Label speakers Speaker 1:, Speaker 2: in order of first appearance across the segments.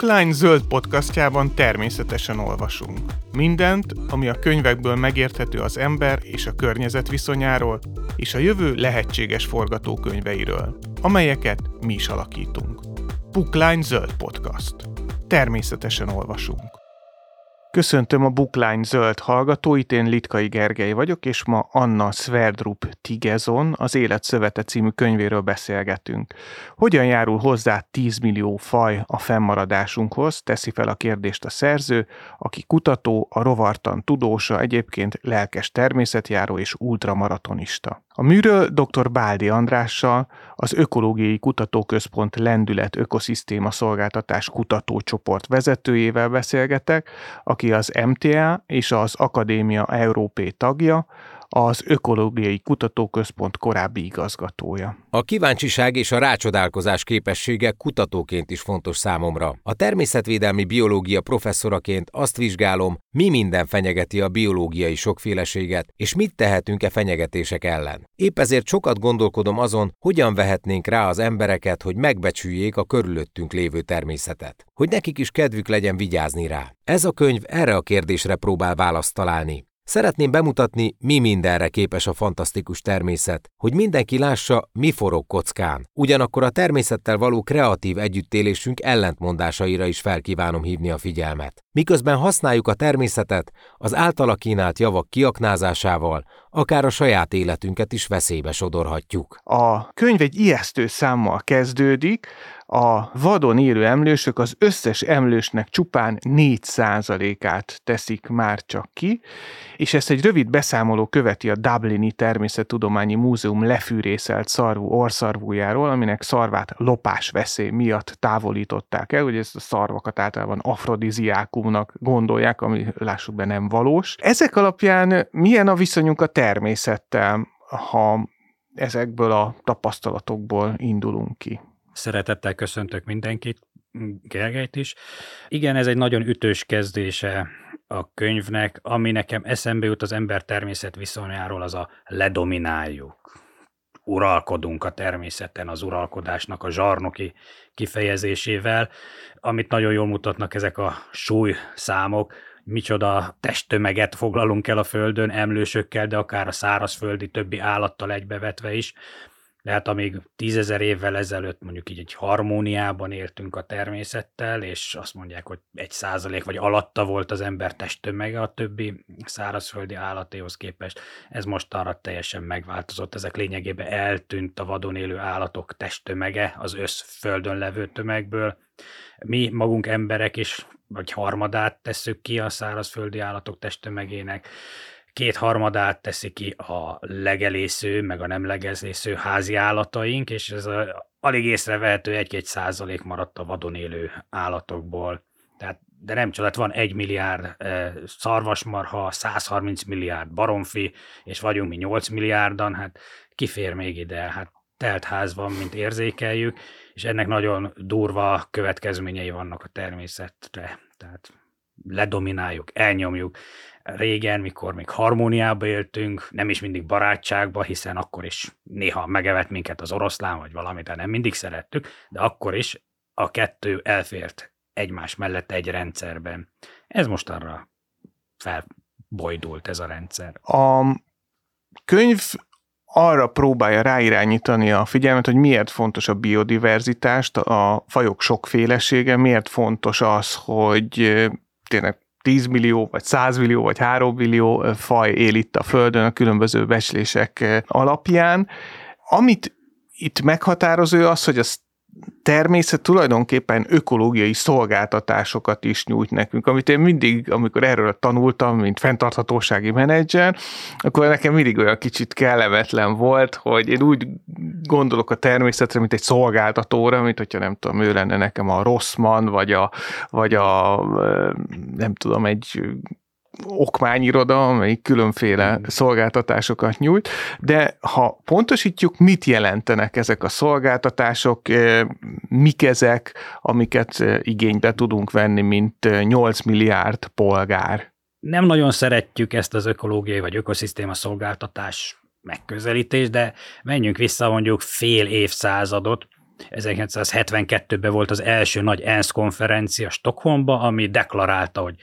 Speaker 1: Bookline zöld podcastjában természetesen olvasunk. Mindent, ami a könyvekből megérthető az ember és a környezet viszonyáról, és a jövő lehetséges forgatókönyveiről, amelyeket mi is alakítunk. Bookline zöld podcast. Természetesen olvasunk. Köszöntöm a Bookline zöld hallgatóit, én Litkai Gergely vagyok, és ma Anna Sverdrup Tigezon az Élet Szövete című könyvéről beszélgetünk. Hogyan járul hozzá 10 millió faj a fennmaradásunkhoz, teszi fel a kérdést a szerző, aki kutató, a rovartan tudósa, egyébként lelkes természetjáró és ultramaratonista. A műről dr. Báldi Andrással, az Ökológiai Kutatóközpont Lendület Ökoszisztéma Szolgáltatás Kutatócsoport vezetőjével beszélgetek, aki az MTA és az Akadémia Európé tagja, az Ökológiai Kutatóközpont korábbi igazgatója.
Speaker 2: A kíváncsiság és a rácsodálkozás képessége kutatóként is fontos számomra. A természetvédelmi biológia professzoraként azt vizsgálom, mi minden fenyegeti a biológiai sokféleséget, és mit tehetünk-e fenyegetések ellen. Épp ezért sokat gondolkodom azon, hogyan vehetnénk rá az embereket, hogy megbecsüljék a körülöttünk lévő természetet. Hogy nekik is kedvük legyen vigyázni rá. Ez a könyv erre a kérdésre próbál választ találni. Szeretném bemutatni, mi mindenre képes a fantasztikus természet, hogy mindenki lássa, mi forog kockán. Ugyanakkor a természettel való kreatív együttélésünk ellentmondásaira is felkívánom hívni a figyelmet. Miközben használjuk a természetet, az általa kínált javak kiaknázásával, akár a saját életünket is veszélybe sodorhatjuk.
Speaker 1: A könyv egy ijesztő számmal kezdődik, a vadon élő emlősök az összes emlősnek csupán 4%-át teszik már csak ki, és ezt egy rövid beszámoló követi a Dublini Természettudományi Múzeum lefűrészelt szarvú orszarvújáról, aminek szarvát lopás veszély miatt távolították el, hogy ezt a szarvakat általában afrodiziákumnak gondolják, ami lássuk be nem valós. Ezek alapján milyen a viszonyunk a természettel, ha ezekből a tapasztalatokból indulunk ki?
Speaker 3: Szeretettel köszöntök mindenkit, Gergelyt is. Igen, ez egy nagyon ütős kezdése a könyvnek, ami nekem eszembe jut az ember-természet viszonyáról, az a ledomináljuk. Uralkodunk a természeten, az uralkodásnak a zsarnoki kifejezésével, amit nagyon jól mutatnak ezek a súly számok, micsoda testtömeget foglalunk el a földön, emlősökkel, de akár a szárazföldi többi állattal egybevetve is. Lehet, amíg tízezer évvel ezelőtt mondjuk így egy harmóniában értünk a természettel, és azt mondják, hogy egy százalék vagy alatta volt az ember testtömege a többi szárazföldi állatéhoz képest. Ez most arra teljesen megváltozott. Ezek lényegében eltűnt a vadon élő állatok testtömege az összföldön levő tömegből. Mi magunk emberek is vagy harmadát tesszük ki a szárazföldi állatok testtömegének kétharmadát teszi ki a legelésző, meg a nem legelésző házi állataink, és ez a, alig észrevehető egy-két százalék maradt a vadon élő állatokból. Tehát, de nem csodát, van egy milliárd e, szarvasmarha, 130 milliárd baromfi, és vagyunk mi 8 milliárdan, hát kifér még ide, hát telt ház van, mint érzékeljük, és ennek nagyon durva következményei vannak a természetre. Tehát ledomináljuk, elnyomjuk. Régen, mikor még harmóniába éltünk, nem is mindig barátságba, hiszen akkor is néha megevett minket az oroszlán, vagy valamit, de nem mindig szerettük, de akkor is a kettő elfért egymás mellett egy rendszerben. Ez most arra felbojdult ez a rendszer.
Speaker 1: A könyv arra próbálja ráirányítani a figyelmet, hogy miért fontos a biodiverzitást, a fajok sokfélesége, miért fontos az, hogy tényleg 10 millió, vagy 100 millió, vagy 3 millió faj él itt a Földön a különböző becslések alapján. Amit itt meghatározó az, hogy az természet tulajdonképpen ökológiai szolgáltatásokat is nyújt nekünk, amit én mindig, amikor erről tanultam, mint fenntarthatósági menedzser, akkor nekem mindig olyan kicsit kellemetlen volt, hogy én úgy gondolok a természetre, mint egy szolgáltatóra, mint hogyha nem tudom, ő lenne nekem a Rossmann, vagy a, vagy a nem tudom, egy okmányiroda, amelyik különféle szolgáltatásokat nyújt, de ha pontosítjuk, mit jelentenek ezek a szolgáltatások, eh, mik ezek, amiket eh, igénybe tudunk venni, mint 8 eh, milliárd polgár?
Speaker 3: Nem nagyon szeretjük ezt az ökológiai vagy ökoszisztéma szolgáltatás megközelítést, de menjünk vissza mondjuk fél évszázadot, 1972-ben volt az első nagy ENSZ konferencia Stockholmba, ami deklarálta, hogy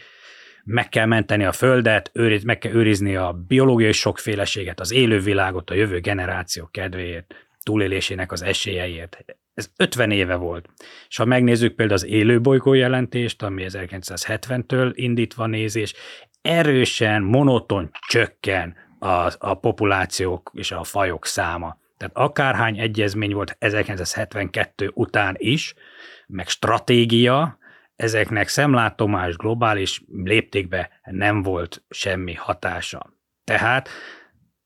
Speaker 3: meg kell menteni a Földet, őriz, meg kell őrizni a biológiai sokféleséget, az élővilágot, a jövő generáció kedvéért, túlélésének az esélyeiért. Ez 50 éve volt. És ha megnézzük például az élőbolygó jelentést, ami 1970-től indítva nézés, erősen, monoton csökken a, a populációk és a fajok száma. Tehát akárhány egyezmény volt 1972 után is, meg stratégia, ezeknek szemlátomás globális léptékbe nem volt semmi hatása. Tehát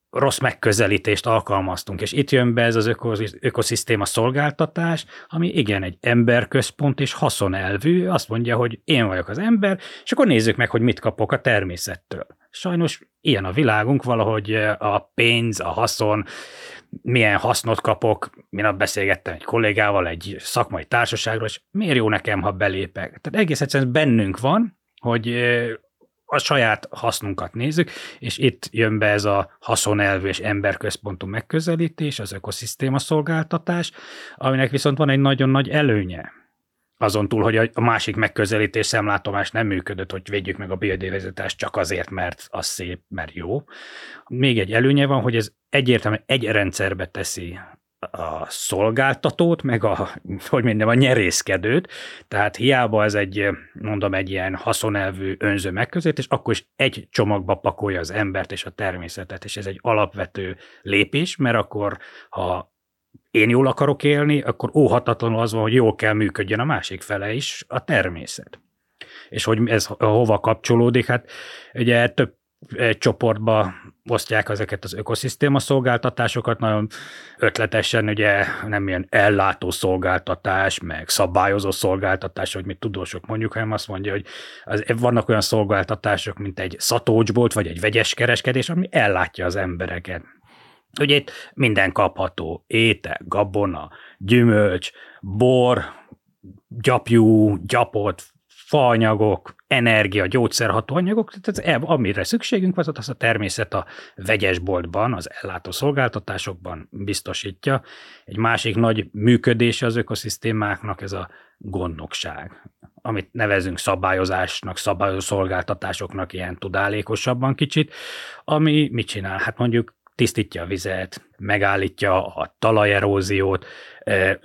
Speaker 3: rossz megközelítést alkalmaztunk, és itt jön be ez az ökoszisztéma szolgáltatás, ami igen, egy emberközpont és haszonelvű, azt mondja, hogy én vagyok az ember, és akkor nézzük meg, hogy mit kapok a természettől. Sajnos ilyen a világunk, valahogy a pénz, a haszon, milyen hasznot kapok, minap beszélgettem egy kollégával, egy szakmai társaságról, és miért jó nekem, ha belépek. Tehát egész egyszerűen bennünk van, hogy a saját hasznunkat nézzük, és itt jön be ez a haszonelvű és emberközpontú megközelítés, az ökoszisztéma szolgáltatás, aminek viszont van egy nagyon nagy előnye. Azon túl, hogy a másik megközelítés szemlátomás nem működött, hogy védjük meg a biodiverzitást csak azért, mert az szép, mert jó. Még egy előnye van, hogy ez egyértelműen egy rendszerbe teszi a szolgáltatót, meg a, hogy mondjam, a nyerészkedőt, tehát hiába ez egy, mondom, egy ilyen haszonelvű önző megközelítés, akkor is egy csomagba pakolja az embert és a természetet, és ez egy alapvető lépés, mert akkor, ha én jól akarok élni, akkor óhatatlanul az van, hogy jól kell működjön a másik fele is, a természet. És hogy ez hova kapcsolódik, hát ugye több egy csoportba osztják ezeket az ökoszisztéma szolgáltatásokat, nagyon ötletesen ugye nem ilyen ellátó szolgáltatás, meg szabályozó szolgáltatás, hogy mit tudósok mondjuk, hanem azt mondja, hogy az, vannak olyan szolgáltatások, mint egy szatócsbolt, vagy egy vegyes kereskedés, ami ellátja az embereket. Ugye itt minden kapható, étel, gabona, gyümölcs, bor, gyapjú, gyapot, faanyagok, energia, gyógyszerhatóanyagok, tehát amire szükségünk van, az a természet a vegyesboltban, az ellátó szolgáltatásokban biztosítja. Egy másik nagy működése az ökoszisztémáknak ez a gondnokság, amit nevezünk szabályozásnak, szabályozó szolgáltatásoknak ilyen tudálékosabban kicsit, ami mit csinál? Hát mondjuk tisztítja a vizet, megállítja a talajeróziót,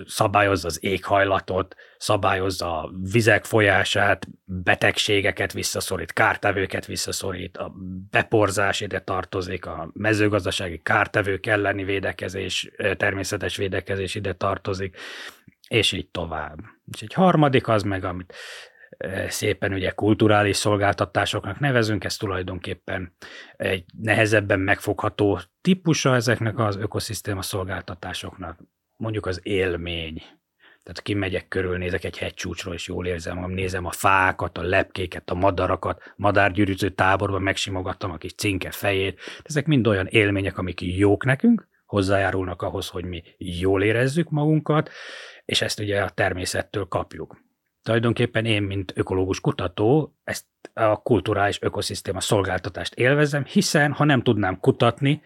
Speaker 3: szabályozza az éghajlatot, szabályozza a vizek folyását, betegségeket visszaszorít, kártevőket visszaszorít, a beporzás ide tartozik, a mezőgazdasági kártevők elleni védekezés, természetes védekezés ide tartozik, és így tovább. És egy harmadik az meg, amit szépen ugye kulturális szolgáltatásoknak nevezünk, ez tulajdonképpen egy nehezebben megfogható típusa ezeknek az ökoszisztéma szolgáltatásoknak. Mondjuk az élmény. Tehát kimegyek körül, nézek egy hegycsúcsról, és jól érzem, nézem a fákat, a lepkéket, a madarakat, madárgyűrűző táborban megsimogattam a kis cinke fejét. Ezek mind olyan élmények, amik jók nekünk, hozzájárulnak ahhoz, hogy mi jól érezzük magunkat, és ezt ugye a természettől kapjuk tulajdonképpen én, mint ökológus kutató, ezt a kulturális ökoszisztéma szolgáltatást élvezem, hiszen ha nem tudnám kutatni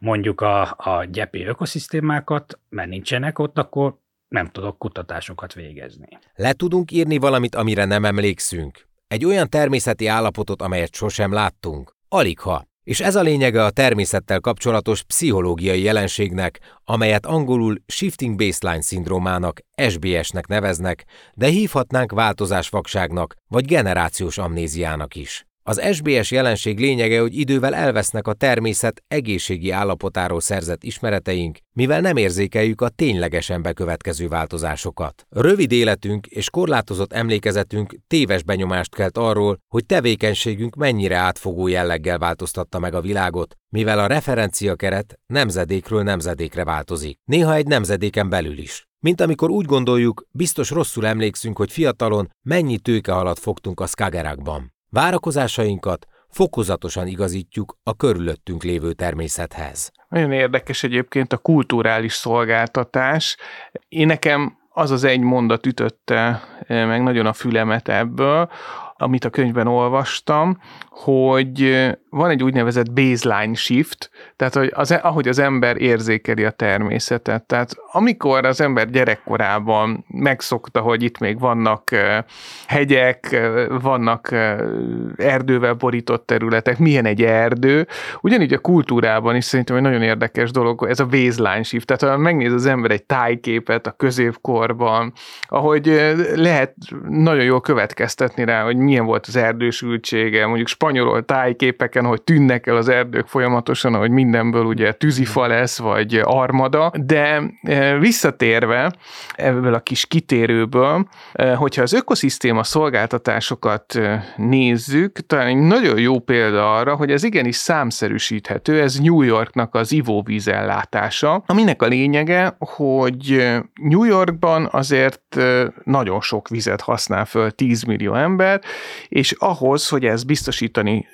Speaker 3: mondjuk a, a gyepi ökoszisztémákat, mert nincsenek ott, akkor nem tudok kutatásokat végezni.
Speaker 2: Le tudunk írni valamit, amire nem emlékszünk? Egy olyan természeti állapotot, amelyet sosem láttunk? Alig ha. És ez a lényege a természettel kapcsolatos pszichológiai jelenségnek, amelyet angolul Shifting Baseline szindrómának, SBS-nek neveznek, de hívhatnánk változásvakságnak vagy generációs amnéziának is. Az SBS jelenség lényege, hogy idővel elvesznek a természet egészségi állapotáról szerzett ismereteink, mivel nem érzékeljük a ténylegesen bekövetkező változásokat. Rövid életünk és korlátozott emlékezetünk téves benyomást kelt arról, hogy tevékenységünk mennyire átfogó jelleggel változtatta meg a világot, mivel a referencia keret nemzedékről nemzedékre változik, néha egy nemzedéken belül is. Mint amikor úgy gondoljuk, biztos rosszul emlékszünk, hogy fiatalon mennyi tőkehalat fogtunk a Skagerrakban. Várakozásainkat fokozatosan igazítjuk a körülöttünk lévő természethez.
Speaker 1: Nagyon érdekes egyébként a kulturális szolgáltatás. Én nekem az az egy mondat ütötte eh, meg nagyon a fülemet ebből, amit a könyvben olvastam, hogy van egy úgynevezett baseline shift, tehát hogy az, ahogy az ember érzékeli a természetet. Tehát amikor az ember gyerekkorában megszokta, hogy itt még vannak hegyek, vannak erdővel borított területek, milyen egy erdő, ugyanígy a kultúrában is szerintem egy nagyon érdekes dolog, ez a baseline shift, tehát ha megnéz az ember egy tájképet a középkorban, ahogy lehet nagyon jól következtetni rá, hogy milyen volt az erdősültsége, mondjuk spanyolol tájképeken, hogy tűnnek el az erdők folyamatosan, hogy mindenből ugye tűzifa lesz, vagy armada, de visszatérve ebből a kis kitérőből, hogyha az ökoszisztéma szolgáltatásokat nézzük, talán egy nagyon jó példa arra, hogy ez igenis számszerűsíthető, ez New Yorknak az ivóvízellátása, aminek a lényege, hogy New Yorkban azért nagyon sok vizet használ föl 10 millió ember, és ahhoz, hogy ezt biztosítani.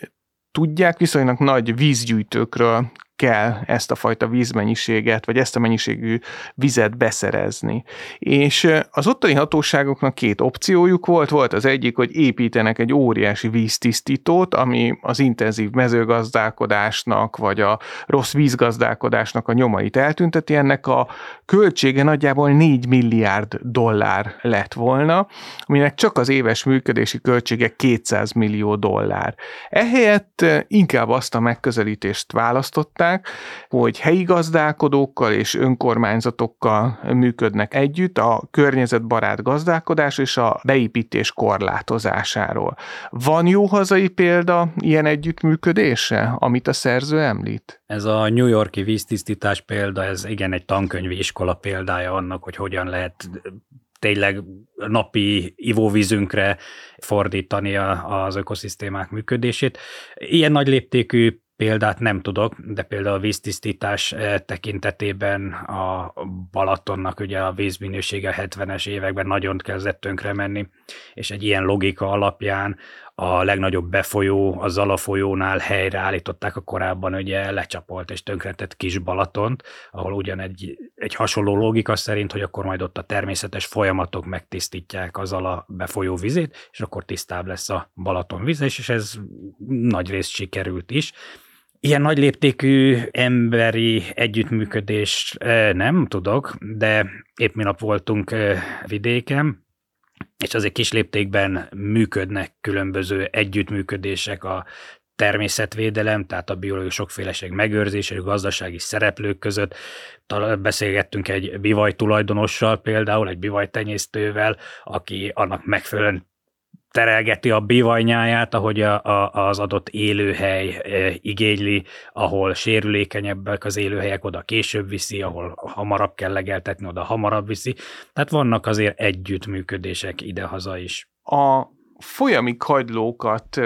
Speaker 1: Tudják, viszonylag nagy vízgyűjtőkről kell ezt a fajta vízmennyiséget, vagy ezt a mennyiségű vizet beszerezni. És az ottani hatóságoknak két opciójuk volt. Volt az egyik, hogy építenek egy óriási víztisztítót, ami az intenzív mezőgazdálkodásnak, vagy a rossz vízgazdálkodásnak a nyomait eltünteti. Ennek a költsége nagyjából 4 milliárd dollár lett volna, aminek csak az éves működési költsége 200 millió dollár. Ehelyett inkább azt a megközelítést választották, mondták, hogy helyi gazdálkodókkal és önkormányzatokkal működnek együtt a környezetbarát gazdálkodás és a beépítés korlátozásáról. Van jó hazai példa ilyen együttműködésre, amit a szerző említ?
Speaker 3: Ez a New Yorki víztisztítás példa, ez igen egy tankönyvi iskola példája annak, hogy hogyan lehet tényleg napi ivóvízünkre fordítani az ökoszisztémák működését. Ilyen nagy léptékű példát nem tudok, de például a víztisztítás eh, tekintetében a Balatonnak ugye a vízminősége 70-es években nagyon kezdett tönkre menni, és egy ilyen logika alapján a legnagyobb befolyó, a Zala folyónál helyreállították a korábban ugye lecsapolt és tönkretett kis Balatont, ahol ugyan egy, egy hasonló logika szerint, hogy akkor majd ott a természetes folyamatok megtisztítják az Zala befolyó vizét, és akkor tisztább lesz a Balaton víze, és ez nagy részt sikerült is. Ilyen nagy léptékű emberi együttműködés nem tudok, de épp minap voltunk vidéken, és azért kis léptékben működnek különböző együttműködések a természetvédelem, tehát a biológiai sokféleség megőrzése, a gazdasági szereplők között. Beszélgettünk egy bivaj tulajdonossal például, egy bivajtenyésztővel, aki annak megfelelően terelgeti a bivajnyáját, ahogy a, a, az adott élőhely e, igényli, ahol sérülékenyebbek az élőhelyek, oda később viszi, ahol hamarabb kell legeltetni, oda hamarabb viszi. Tehát vannak azért együttműködések idehaza is.
Speaker 1: A folyami kagylókat,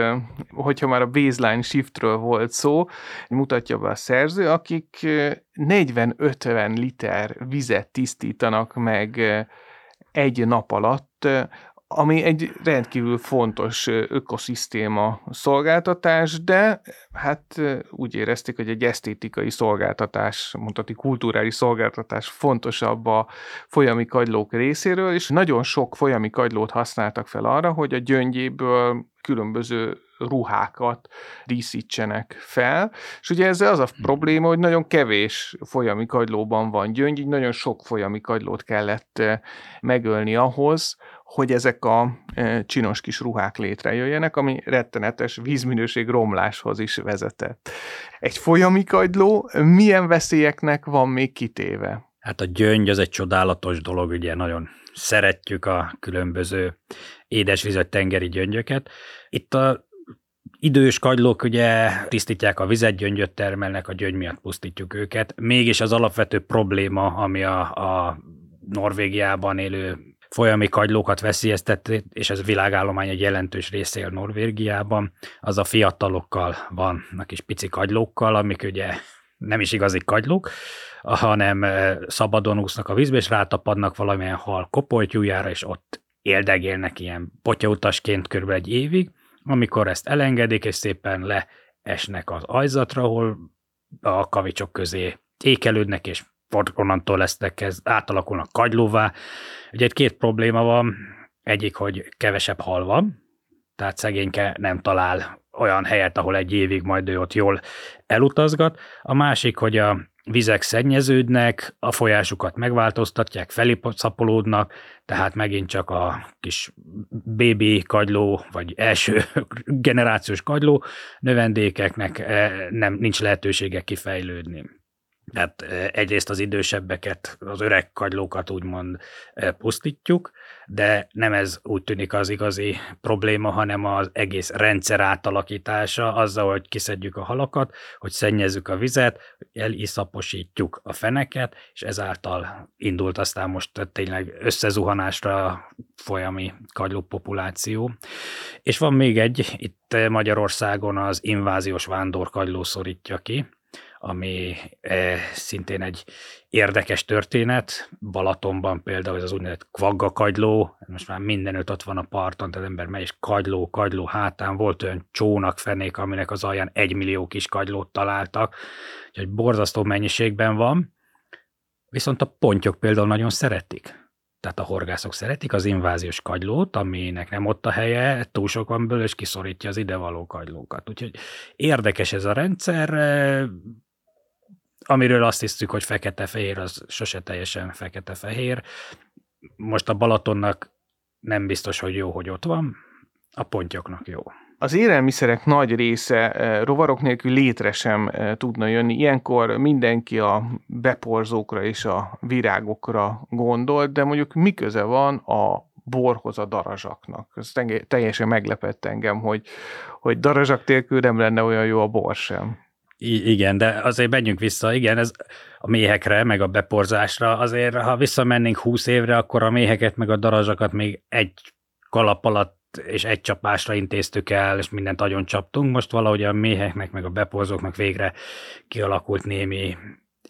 Speaker 1: hogyha már a baseline shiftről volt szó, mutatja be a szerző, akik 40-50 liter vizet tisztítanak meg egy nap alatt, ami egy rendkívül fontos ökoszisztéma szolgáltatás, de hát úgy érezték, hogy egy esztétikai szolgáltatás, mondhatni kulturális szolgáltatás fontosabb a folyami kagylók részéről, és nagyon sok folyami kagylót használtak fel arra, hogy a gyöngyéből különböző ruhákat díszítsenek fel, és ugye ezzel az a probléma, hogy nagyon kevés folyami kagylóban van gyöngy, így nagyon sok folyami kagylót kellett megölni ahhoz, hogy ezek a e, csinos kis ruhák létrejöjjenek, ami rettenetes vízminőség romláshoz is vezetett. Egy folyami kagyló milyen veszélyeknek van még kitéve?
Speaker 3: Hát a gyöngy az egy csodálatos dolog, ugye nagyon szeretjük a különböző édesvizet tengeri gyöngyöket. Itt a idős kagylók ugye tisztítják a vizet, gyöngyöt termelnek, a gyöngy miatt pusztítjuk őket. Mégis az alapvető probléma, ami a, a Norvégiában élő folyami kagylókat veszélyeztet, és ez a világállomány egy jelentős része a Norvégiában, az a fiatalokkal van, a kis pici kagylókkal, amik ugye nem is igazi kagylók, hanem szabadon úsznak a vízbe, és rátapadnak valamilyen hal kopoltyújára, és ott éldegélnek ilyen potyautasként körülbelül egy évig, amikor ezt elengedik, és szépen leesnek az ajzatra, ahol a kavicsok közé ékelődnek, és onnantól lesznek, ez átalakulnak kagylóvá. Ugye egy két probléma van, egyik, hogy kevesebb hal van, tehát szegényke nem talál olyan helyet, ahol egy évig majd ő ott jól elutazgat. A másik, hogy a vizek szennyeződnek, a folyásukat megváltoztatják, felipszapolódnak, tehát megint csak a kis BB kagyló, vagy első generációs kagyló növendékeknek eh, nem, nincs lehetősége kifejlődni. Tehát egyrészt az idősebbeket, az öreg kagylókat úgymond pusztítjuk, de nem ez úgy tűnik az igazi probléma, hanem az egész rendszer átalakítása, azzal, hogy kiszedjük a halakat, hogy szennyezzük a vizet, eliszaposítjuk a feneket, és ezáltal indult aztán most tényleg összezuhanásra a folyami kagyló populáció. És van még egy, itt Magyarországon az inváziós vándorkagyló szorítja ki, ami e, szintén egy érdekes történet. Balatonban például ez az úgynevezett kvagga kagyló, most már mindenütt ott van a parton, tehát ember megy, és kagyló, kagyló hátán volt olyan csónak fenék, aminek az alján egy millió kis kagylót találtak, úgyhogy borzasztó mennyiségben van. Viszont a pontyok például nagyon szeretik. Tehát a horgászok szeretik az inváziós kagylót, aminek nem ott a helye, túl sok van belőle, és kiszorítja az idevaló kagylókat. Úgyhogy érdekes ez a rendszer, amiről azt hiszük, hogy fekete-fehér, az sose teljesen fekete-fehér. Most a Balatonnak nem biztos, hogy jó, hogy ott van, a pontyoknak jó.
Speaker 1: Az élelmiszerek nagy része rovarok nélkül létre sem tudna jönni. Ilyenkor mindenki a beporzókra és a virágokra gondol, de mondjuk mi van a borhoz a darazsaknak. Ez teljesen meglepett engem, hogy, hogy darazsak nélkül nem lenne olyan jó a bor sem.
Speaker 3: I- igen, de azért menjünk vissza, igen, ez a méhekre, meg a beporzásra, azért ha visszamennénk húsz évre, akkor a méheket, meg a darazsakat még egy kalap alatt és egy csapásra intéztük el, és mindent nagyon csaptunk. Most valahogy a méheknek, meg a beporzóknak végre kialakult némi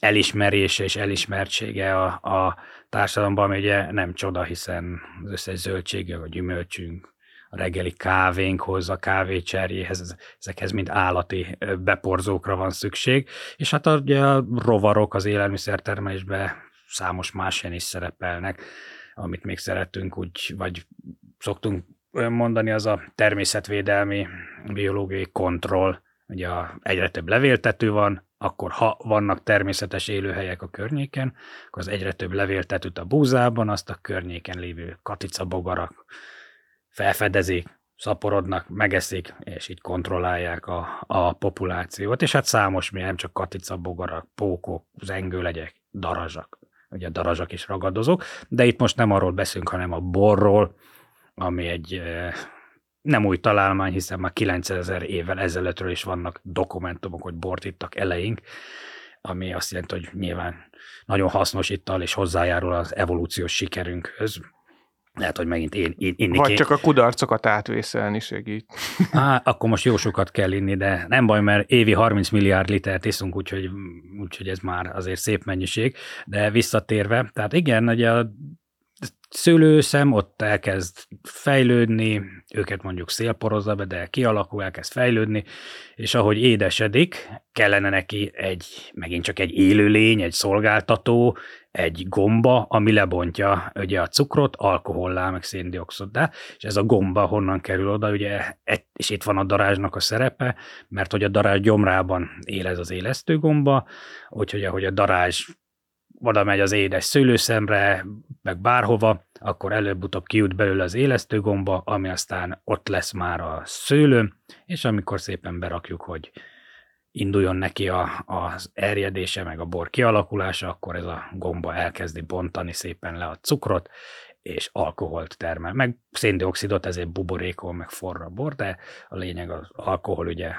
Speaker 3: elismerése és elismertsége a, a társadalomban, ami ugye nem csoda, hiszen az összes zöldsége, vagy gyümölcsünk, a reggeli kávénkhoz, a kávécserjéhez, ezekhez mind állati beporzókra van szükség, és hát ugye a rovarok az élelmiszertermelésben számos más ilyen is szerepelnek, amit még szeretünk úgy, vagy szoktunk mondani, az a természetvédelmi biológiai kontroll. Ugye a, egyre több levéltető van, akkor ha vannak természetes élőhelyek a környéken, akkor az egyre több levéltetőt a búzában, azt a környéken lévő katicabogarak felfedezik, szaporodnak, megeszik, és így kontrollálják a, a populációt. És hát számos, mi nem csak katicabogarak, pókok, zengőlegyek, darazsak, ugye darazsak is ragadozók, de itt most nem arról beszélünk, hanem a borról, ami egy nem új találmány, hiszen már 9000 évvel ezelőttről is vannak dokumentumok, hogy bort ittak eleink, ami azt jelenti, hogy nyilván nagyon hasznos ittal, és hozzájárul az evolúciós sikerünkhöz. Lehet, hogy megint én, én inni
Speaker 1: Vagy csak a kudarcokat átvészelni segít.
Speaker 3: Á, akkor most jó sokat kell inni, de nem baj, mert évi 30 milliárd litert iszunk, úgyhogy, úgyhogy ez már azért szép mennyiség. De visszatérve, tehát igen, ugye a szőlőszem ott elkezd fejlődni, őket mondjuk szélporozza be, de kialakul, elkezd fejlődni, és ahogy édesedik, kellene neki egy, megint csak egy élőlény, egy szolgáltató, egy gomba, ami lebontja ugye a cukrot, alkohollá, meg széndiokszoddá, és ez a gomba honnan kerül oda, ugye, és itt van a darázsnak a szerepe, mert hogy a darázs gyomrában él ez az élesztő gomba, úgyhogy ahogy a darázs oda megy az édes szőlőszemre, meg bárhova, akkor előbb-utóbb kijut belőle az élesztőgomba, ami aztán ott lesz már a szőlő, és amikor szépen berakjuk, hogy induljon neki a, az erjedése, meg a bor kialakulása, akkor ez a gomba elkezdi bontani szépen le a cukrot, és alkoholt termel. Meg széndiokszidot, ezért buborékol, meg forra bor, de a lényeg az alkohol, ugye,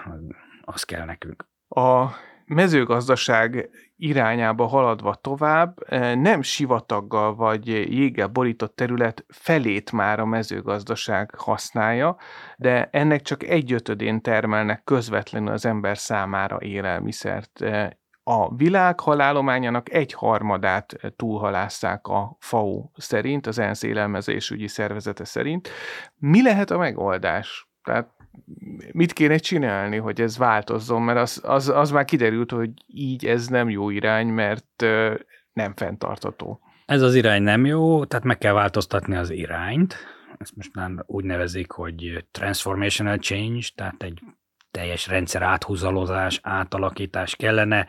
Speaker 3: az kell nekünk.
Speaker 1: A mezőgazdaság irányába haladva tovább, eh, nem sivataggal vagy jéggel borított terület felét már a mezőgazdaság használja, de ennek csak egyötödén termelnek közvetlenül az ember számára élelmiszert. Eh, a világ halálományának egy harmadát túlhalásszák a FAO szerint, az ENSZ élelmezésügyi szervezete szerint. Mi lehet a megoldás? Tehát mit kéne csinálni, hogy ez változzon, mert az, az, az már kiderült, hogy így ez nem jó irány, mert nem fenntartató.
Speaker 3: Ez az irány nem jó, tehát meg kell változtatni az irányt. Ezt most már úgy nevezik, hogy transformational change, tehát egy teljes rendszer áthúzalozás, átalakítás kellene,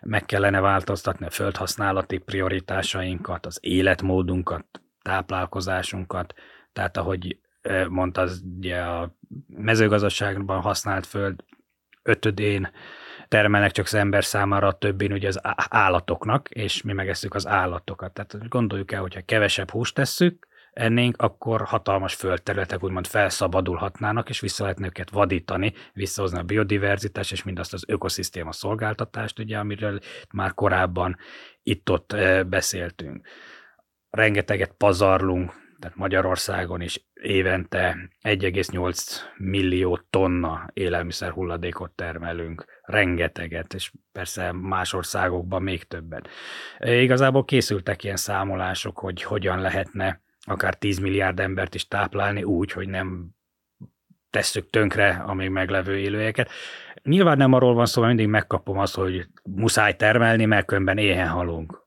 Speaker 3: meg kellene változtatni a földhasználati prioritásainkat, az életmódunkat, táplálkozásunkat, tehát ahogy mondta, az ugye a mezőgazdaságban használt föld ötödén termelnek csak az ember számára, a többin ugye az állatoknak, és mi megesszük az állatokat. Tehát gondoljuk el, hogyha kevesebb húst tesszük, ennénk, akkor hatalmas földterületek úgymond felszabadulhatnának, és vissza lehetne őket vadítani, visszahozni a biodiverzitás, és mindazt az ökoszisztéma szolgáltatást, ugye, amiről már korábban itt-ott beszéltünk. Rengeteget pazarlunk, tehát Magyarországon is évente 1,8 millió tonna élelmiszer hulladékot termelünk, rengeteget, és persze más országokban még többet. Igazából készültek ilyen számolások, hogy hogyan lehetne akár 10 milliárd embert is táplálni úgy, hogy nem tesszük tönkre a még meglevő élőjeket. Nyilván nem arról van szó, hogy mindig megkapom azt, hogy muszáj termelni, mert különben éhen halunk.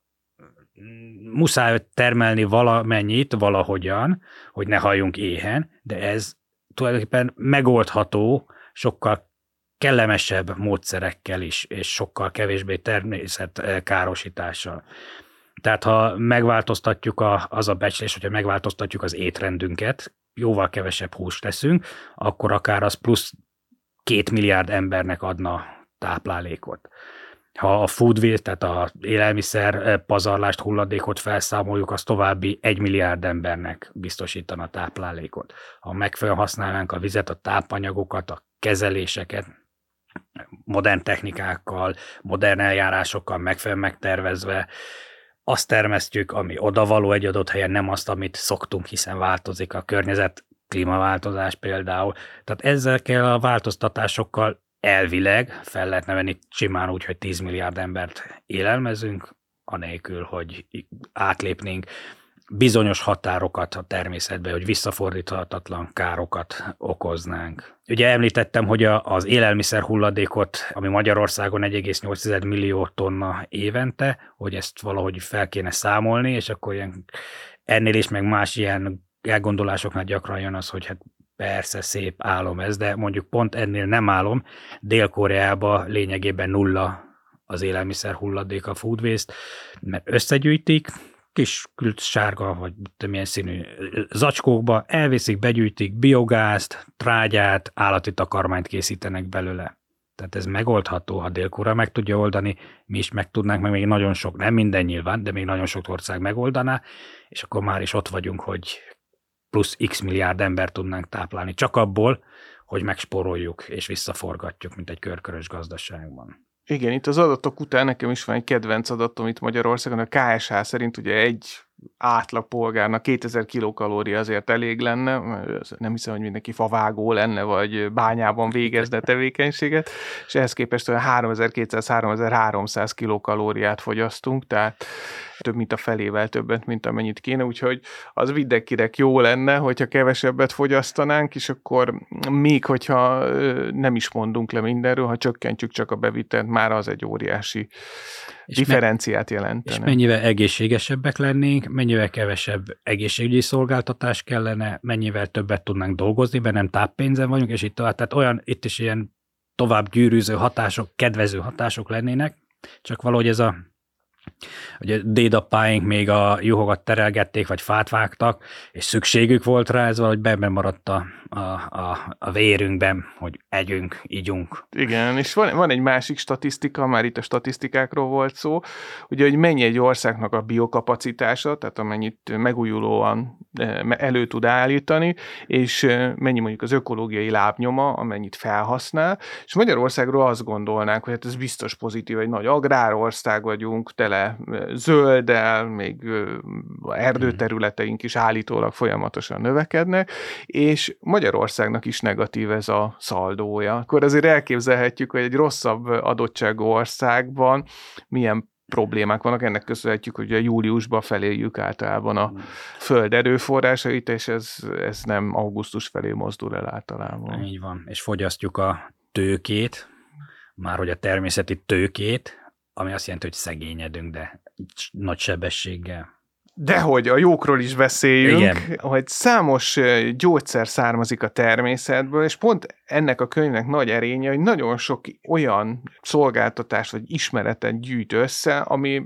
Speaker 3: Muszáj termelni valamennyit, valahogyan, hogy ne halljunk éhen, de ez tulajdonképpen megoldható sokkal kellemesebb módszerekkel is, és sokkal kevésbé természetkárosítással. Tehát ha megváltoztatjuk a, az a becslés, hogyha megváltoztatjuk az étrendünket, jóval kevesebb húst teszünk, akkor akár az plusz két milliárd embernek adna táplálékot. Ha a food waste, tehát a élelmiszer eh, pazarlást, hulladékot felszámoljuk, az további egy milliárd embernek biztosítana táplálékot. Ha megfelelően használnánk a vizet, a tápanyagokat, a kezeléseket, modern technikákkal, modern eljárásokkal megfelelően megtervezve, azt termesztjük, ami odavaló egy adott helyen, nem azt, amit szoktunk, hiszen változik a környezet, klímaváltozás például. Tehát ezekkel a változtatásokkal elvileg fel lehetne venni simán úgy, hogy 10 milliárd embert élelmezünk, anélkül, hogy átlépnénk bizonyos határokat a természetbe, hogy visszafordíthatatlan károkat okoznánk. Ugye említettem, hogy az élelmiszer hulladékot, ami Magyarországon 1,8 millió tonna évente, hogy ezt valahogy fel kéne számolni, és akkor ilyen, ennél is meg más ilyen elgondolásoknál gyakran jön az, hogy hát persze szép álom ez, de mondjuk pont ennél nem álom. Dél-Koreában lényegében nulla az élelmiszer hulladék, a food waste, mert összegyűjtik, kis kült sárga, vagy milyen színű zacskókba, elviszik, begyűjtik biogázt, trágyát, állati takarmányt készítenek belőle. Tehát ez megoldható, ha Dél-Korea meg tudja oldani, mi is meg tudnánk, meg még nagyon sok, nem minden nyilván, de még nagyon sok ország megoldaná, és akkor már is ott vagyunk, hogy plusz x milliárd ember tudnánk táplálni, csak abból, hogy megsporoljuk és visszaforgatjuk, mint egy körkörös gazdaságban.
Speaker 1: Igen, itt az adatok után nekem is van egy kedvenc adatom itt Magyarországon, a KSH szerint ugye egy átlag polgárnak 2000 kilokalória azért elég lenne, nem hiszem, hogy mindenki favágó lenne, vagy bányában végezne tevékenységet, és ehhez képest 3200-3300 kilokalóriát fogyasztunk, tehát több mint a felével többet, mint amennyit kéne, úgyhogy az mindenkinek jó lenne, hogyha kevesebbet fogyasztanánk, és akkor még hogyha nem is mondunk le mindenről, ha csökkentjük csak a bevitelt, már az egy óriási és differenciát jelentene.
Speaker 3: És mennyivel egészségesebbek lennénk, mennyivel kevesebb egészségügyi szolgáltatás kellene, mennyivel többet tudnánk dolgozni, mert nem táppénzen vagyunk, és itt tovább. Tehát olyan, itt is ilyen tovább gyűrűző hatások, kedvező hatások lennének, csak valahogy ez a Ugye dédapáink még a juhokat terelgették, vagy fát vágtak, és szükségük volt rá, ez valahogy benne maradt a, a, a, a vérünkben, hogy együnk, ígyunk.
Speaker 1: Igen, és van, van egy másik statisztika, már itt a statisztikákról volt szó, ugye, hogy mennyi egy országnak a biokapacitása, tehát amennyit megújulóan eh, elő tud állítani, és eh, mennyi mondjuk az ökológiai lábnyoma, amennyit felhasznál, és Magyarországról azt gondolnánk, hogy hát ez biztos pozitív, egy nagy agrárország vagyunk, tele zölddel, még erdőterületeink is állítólag folyamatosan növekednek, és Magyarországnak is negatív ez a szaldója. Akkor azért elképzelhetjük, hogy egy rosszabb adottságú országban milyen problémák vannak, ennek köszönhetjük, hogy a júliusban feléljük általában a hmm. föld erőforrásait, és ez, ez nem augusztus felé mozdul el általában.
Speaker 3: Így van, és fogyasztjuk a tőkét, már hogy a természeti tőkét, ami azt jelenti, hogy szegényedünk, de nagy sebességgel.
Speaker 1: Dehogy, a jókról is beszéljünk,
Speaker 3: Igen.
Speaker 1: hogy számos gyógyszer származik a természetből, és pont ennek a könyvnek nagy erénye, hogy nagyon sok olyan szolgáltatás vagy ismeretet gyűjt össze, ami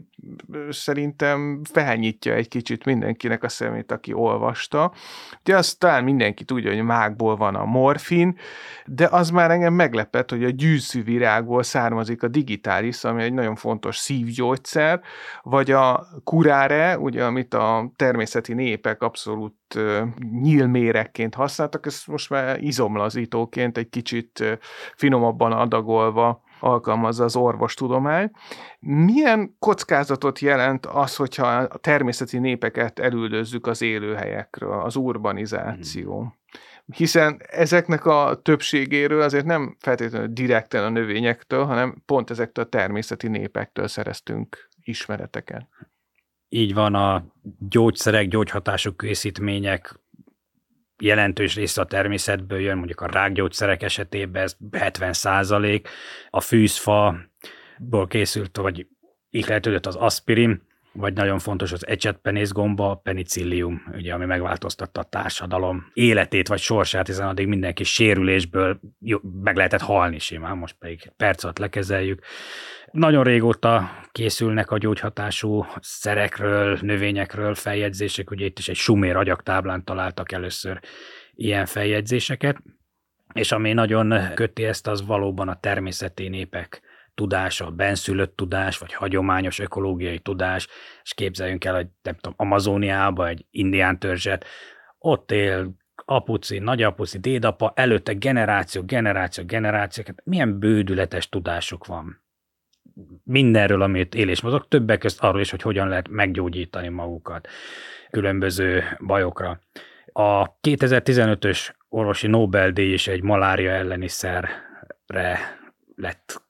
Speaker 1: szerintem felnyitja egy kicsit mindenkinek a szemét, aki olvasta. Ugye azt talán mindenki tudja, hogy mágból van a morfin, de az már engem meglepett, hogy a gyűszűvirágból származik a digitális, ami egy nagyon fontos szívgyógyszer, vagy a kuráre, ugye, amit a természeti népek abszolút nyílmérekként használtak, ezt most már izomlazítóként egy kicsit finomabban adagolva alkalmazza az orvostudomány. Milyen kockázatot jelent az, hogyha a természeti népeket elüldözzük az élőhelyekről, az urbanizáció? Hmm. Hiszen ezeknek a többségéről azért nem feltétlenül direkten a növényektől, hanem pont ezektől a természeti népektől szereztünk ismereteket.
Speaker 3: Így van, a gyógyszerek, gyógyhatású készítmények jelentős része a természetből jön, mondjuk a rákgyógyszerek esetében ez 70 százalék, a fűzfaból készült, vagy ihletődött az aspirin, vagy nagyon fontos az ecsetpenészgomba, a penicillium, ugye, ami megváltoztatta a társadalom életét vagy sorsát, hiszen addig mindenki sérülésből meg lehetett halni simán, most pedig perc alatt lekezeljük. Nagyon régóta készülnek a gyógyhatású szerekről, növényekről feljegyzések, ugye itt is egy sumér agyagtáblán találtak először ilyen feljegyzéseket, és ami nagyon köti ezt, az valóban a természeti népek tudása, benszülött tudás, vagy hagyományos ökológiai tudás, és képzeljünk el, hogy nem tudom, Amazóniába egy indián törzset, ott él apuci, nagyapuci, dédapa, előtte generáció, generáció, generációk, milyen bődületes tudásuk van mindenről, amit él és mozog, többek között arról is, hogy hogyan lehet meggyógyítani magukat különböző bajokra. A 2015-ös orvosi Nobel-díj is egy malária elleni szerre lett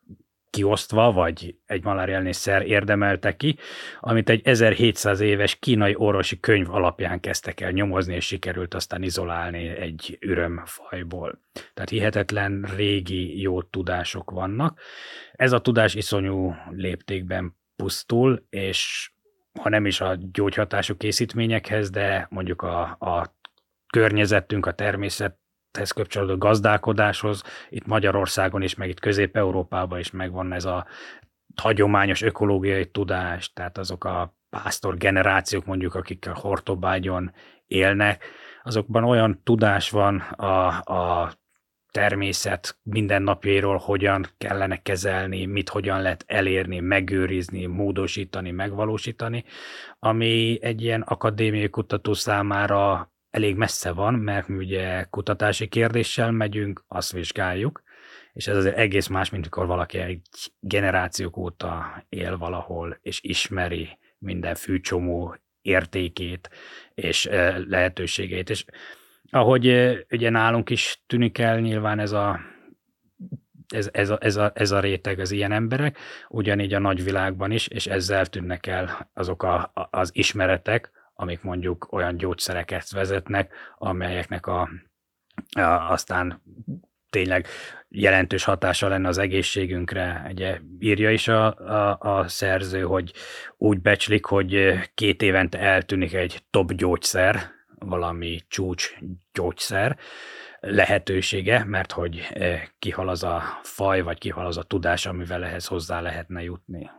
Speaker 3: kiosztva, vagy egy malária elleni szer érdemelte ki, amit egy 1700 éves kínai orvosi könyv alapján kezdtek el nyomozni, és sikerült aztán izolálni egy ürömfajból. Tehát hihetetlen régi jó tudások vannak. Ez a tudás iszonyú léptékben pusztul, és ha nem is a gyógyhatású készítményekhez, de mondjuk a, a környezetünk, a természet hez kapcsolódó gazdálkodáshoz, itt Magyarországon is, meg itt Közép-Európában is megvan ez a hagyományos ökológiai tudás, tehát azok a pásztor generációk mondjuk, akik a Hortobágyon élnek, azokban olyan tudás van a, a természet mindennapjairól, hogyan kellene kezelni, mit hogyan lehet elérni, megőrizni, módosítani, megvalósítani, ami egy ilyen akadémiai kutató számára elég messze van, mert mi ugye kutatási kérdéssel megyünk, azt vizsgáljuk, és ez azért egész más, mint amikor valaki egy generációk óta él valahol, és ismeri minden fűcsomó értékét és lehetőségeit. És ahogy ugye nálunk is tűnik el nyilván ez a ez, ez, a, ez, a, ez a réteg az ilyen emberek, ugyanígy a nagyvilágban is, és ezzel tűnnek el azok a, az ismeretek, amik mondjuk olyan gyógyszereket vezetnek, amelyeknek a, a aztán tényleg jelentős hatása lenne az egészségünkre. Ugye írja is a, a, a szerző, hogy úgy becslik, hogy két évente eltűnik egy top gyógyszer, valami csúcs gyógyszer lehetősége, mert hogy kihal az a faj, vagy kihal az a tudás, amivel ehhez hozzá lehetne jutni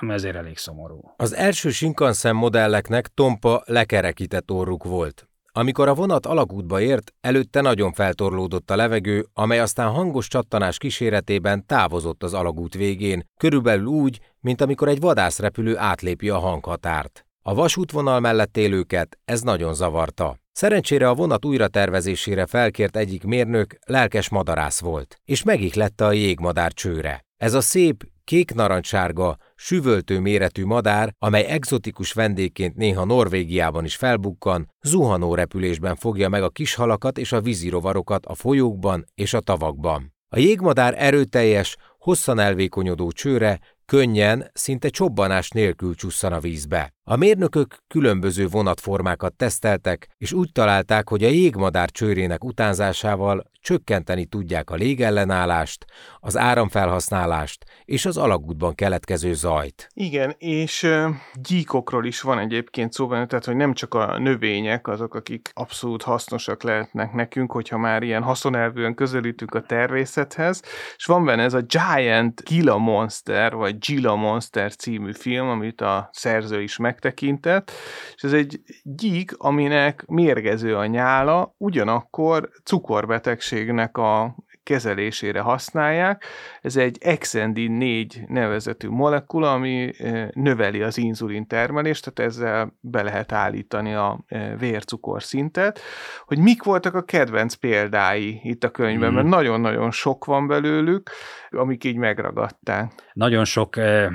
Speaker 3: ami azért elég szomorú.
Speaker 2: Az első Shinkansen modelleknek tompa lekerekített orruk volt. Amikor a vonat alagútba ért, előtte nagyon feltorlódott a levegő, amely aztán hangos csattanás kíséretében távozott az alagút végén, körülbelül úgy, mint amikor egy vadászrepülő átlépi a hanghatárt. A vasútvonal mellett élőket ez nagyon zavarta. Szerencsére a vonat újra tervezésére felkért egyik mérnök lelkes madarász volt, és megihlette a jégmadár csőre. Ez a szép, kék-narancssárga, süvöltő méretű madár, amely egzotikus vendégként néha Norvégiában is felbukkan, zuhanó repülésben fogja meg a kishalakat és a vízirovarokat a folyókban és a tavakban. A jégmadár erőteljes, hosszan elvékonyodó csőre könnyen, szinte csobbanás nélkül csusszan a vízbe. A mérnökök különböző vonatformákat teszteltek, és úgy találták, hogy a jégmadár csőrének utánzásával csökkenteni tudják a légellenállást, az áramfelhasználást és az alagútban keletkező zajt.
Speaker 1: Igen, és gyíkokról is van egyébként szó benne, tehát hogy nem csak a növények azok, akik abszolút hasznosak lehetnek nekünk, hogyha már ilyen haszonelvűen közelítünk a természethez, és van benne ez a Giant Gila Monster, vagy Gila Monster című film, amit a szerző is megtekintett, és ez egy gyík, aminek mérgező a nyála, ugyanakkor cukorbetegség betegségnek a kezelésére használják. Ez egy Exendin 4 nevezetű molekula, ami eh, növeli az inzulin termelést, tehát ezzel be lehet állítani a eh, vércukor szintet. Hogy mik voltak a kedvenc példái itt a könyvben, mm. mert nagyon-nagyon sok van belőlük, amik így megragadták.
Speaker 3: Nagyon sok eh,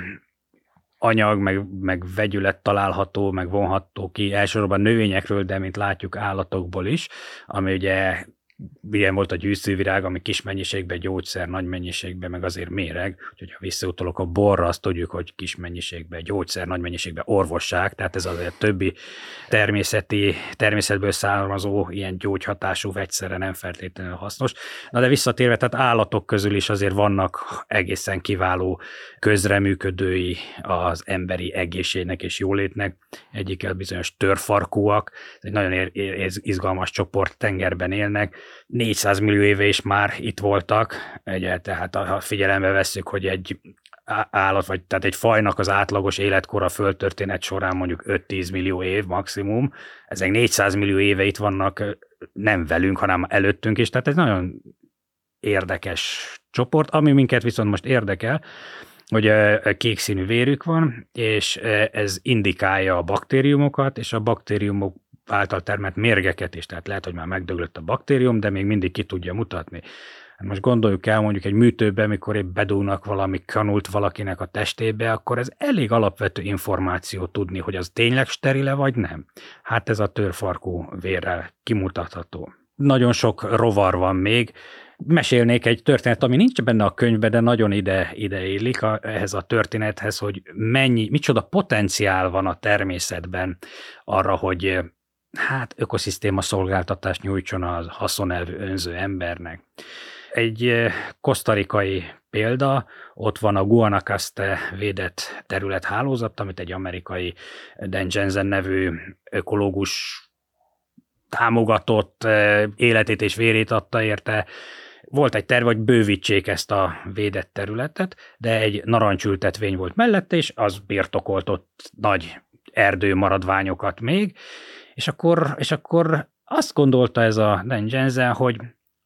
Speaker 3: anyag, meg, meg vegyület található, meg vonható ki elsősorban növényekről, de mint látjuk állatokból is, ami ugye ilyen volt a gyűjtővirág, ami kis mennyiségben gyógyszer, nagy mennyiségben, meg azért méreg, úgyhogy ha visszautalok a borra, azt tudjuk, hogy kis mennyiségben gyógyszer, nagy mennyiségben orvosság, tehát ez azért többi természeti, természetből származó ilyen gyógyhatású vegyszerre nem feltétlenül hasznos. Na de visszatérve, tehát állatok közül is azért vannak egészen kiváló közreműködői az emberi egészségnek és jólétnek. Egyikkel bizonyos törfarkúak, egy nagyon izgalmas csoport, tengerben élnek, 400 millió éve is már itt voltak, ugye, tehát ha figyelembe vesszük, hogy egy állat, vagy tehát egy fajnak az átlagos életkora földtörténet során mondjuk 5-10 millió év maximum, ezek 400 millió éve itt vannak nem velünk, hanem előttünk is, tehát ez nagyon érdekes csoport, ami minket viszont most érdekel, hogy kék színű vérük van, és ez indikálja a baktériumokat, és a baktériumok által termelt mérgeket is, tehát lehet, hogy már megdöglött a baktérium, de még mindig ki tudja mutatni. Hát most gondoljuk el mondjuk egy műtőbe, mikor épp bedúnak valami kanult valakinek a testébe, akkor ez elég alapvető információ tudni, hogy az tényleg sterile vagy nem. Hát ez a törfarkú vérrel kimutatható. Nagyon sok rovar van még, mesélnék egy történet, ami nincs benne a könyvben, de nagyon ide, ide illik a, ehhez a történethez, hogy mennyi, micsoda potenciál van a természetben arra, hogy hát ökoszisztéma szolgáltatást nyújtson az haszonelvű önző embernek. Egy eh, kosztarikai példa, ott van a Guanacaste védett területhálózat, amit egy amerikai Dan Jensen nevű ökológus támogatott, eh, életét és vérét adta érte, volt egy terv, hogy bővítsék ezt a védett területet, de egy narancsültetvény volt mellette, és az birtokoltott nagy erdő maradványokat még, és akkor, és akkor azt gondolta ez a Dan Jensen, hogy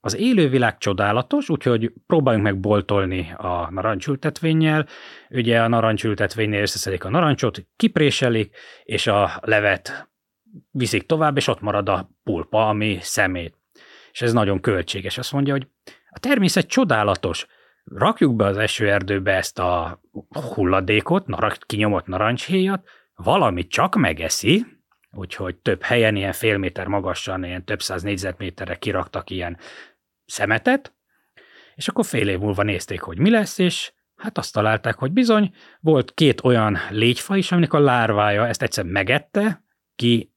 Speaker 3: az élővilág csodálatos, úgyhogy próbáljunk meg boltolni a narancsültetvényel. Ugye a narancsültetvénynél összeszedik a narancsot, kipréselik, és a levet viszik tovább, és ott marad a pulpa, ami szemét. És ez nagyon költséges. Azt mondja, hogy a természet csodálatos. Rakjuk be az esőerdőbe ezt a hulladékot, narancs, kinyomott narancshéjat, valamit csak megeszi, úgyhogy több helyen ilyen fél méter magasan, ilyen több száz négyzetméterre kiraktak ilyen szemetet, és akkor fél év múlva nézték, hogy mi lesz, és hát azt találták, hogy bizony volt két olyan légyfa is, aminek a lárvája ezt egyszer megette, ki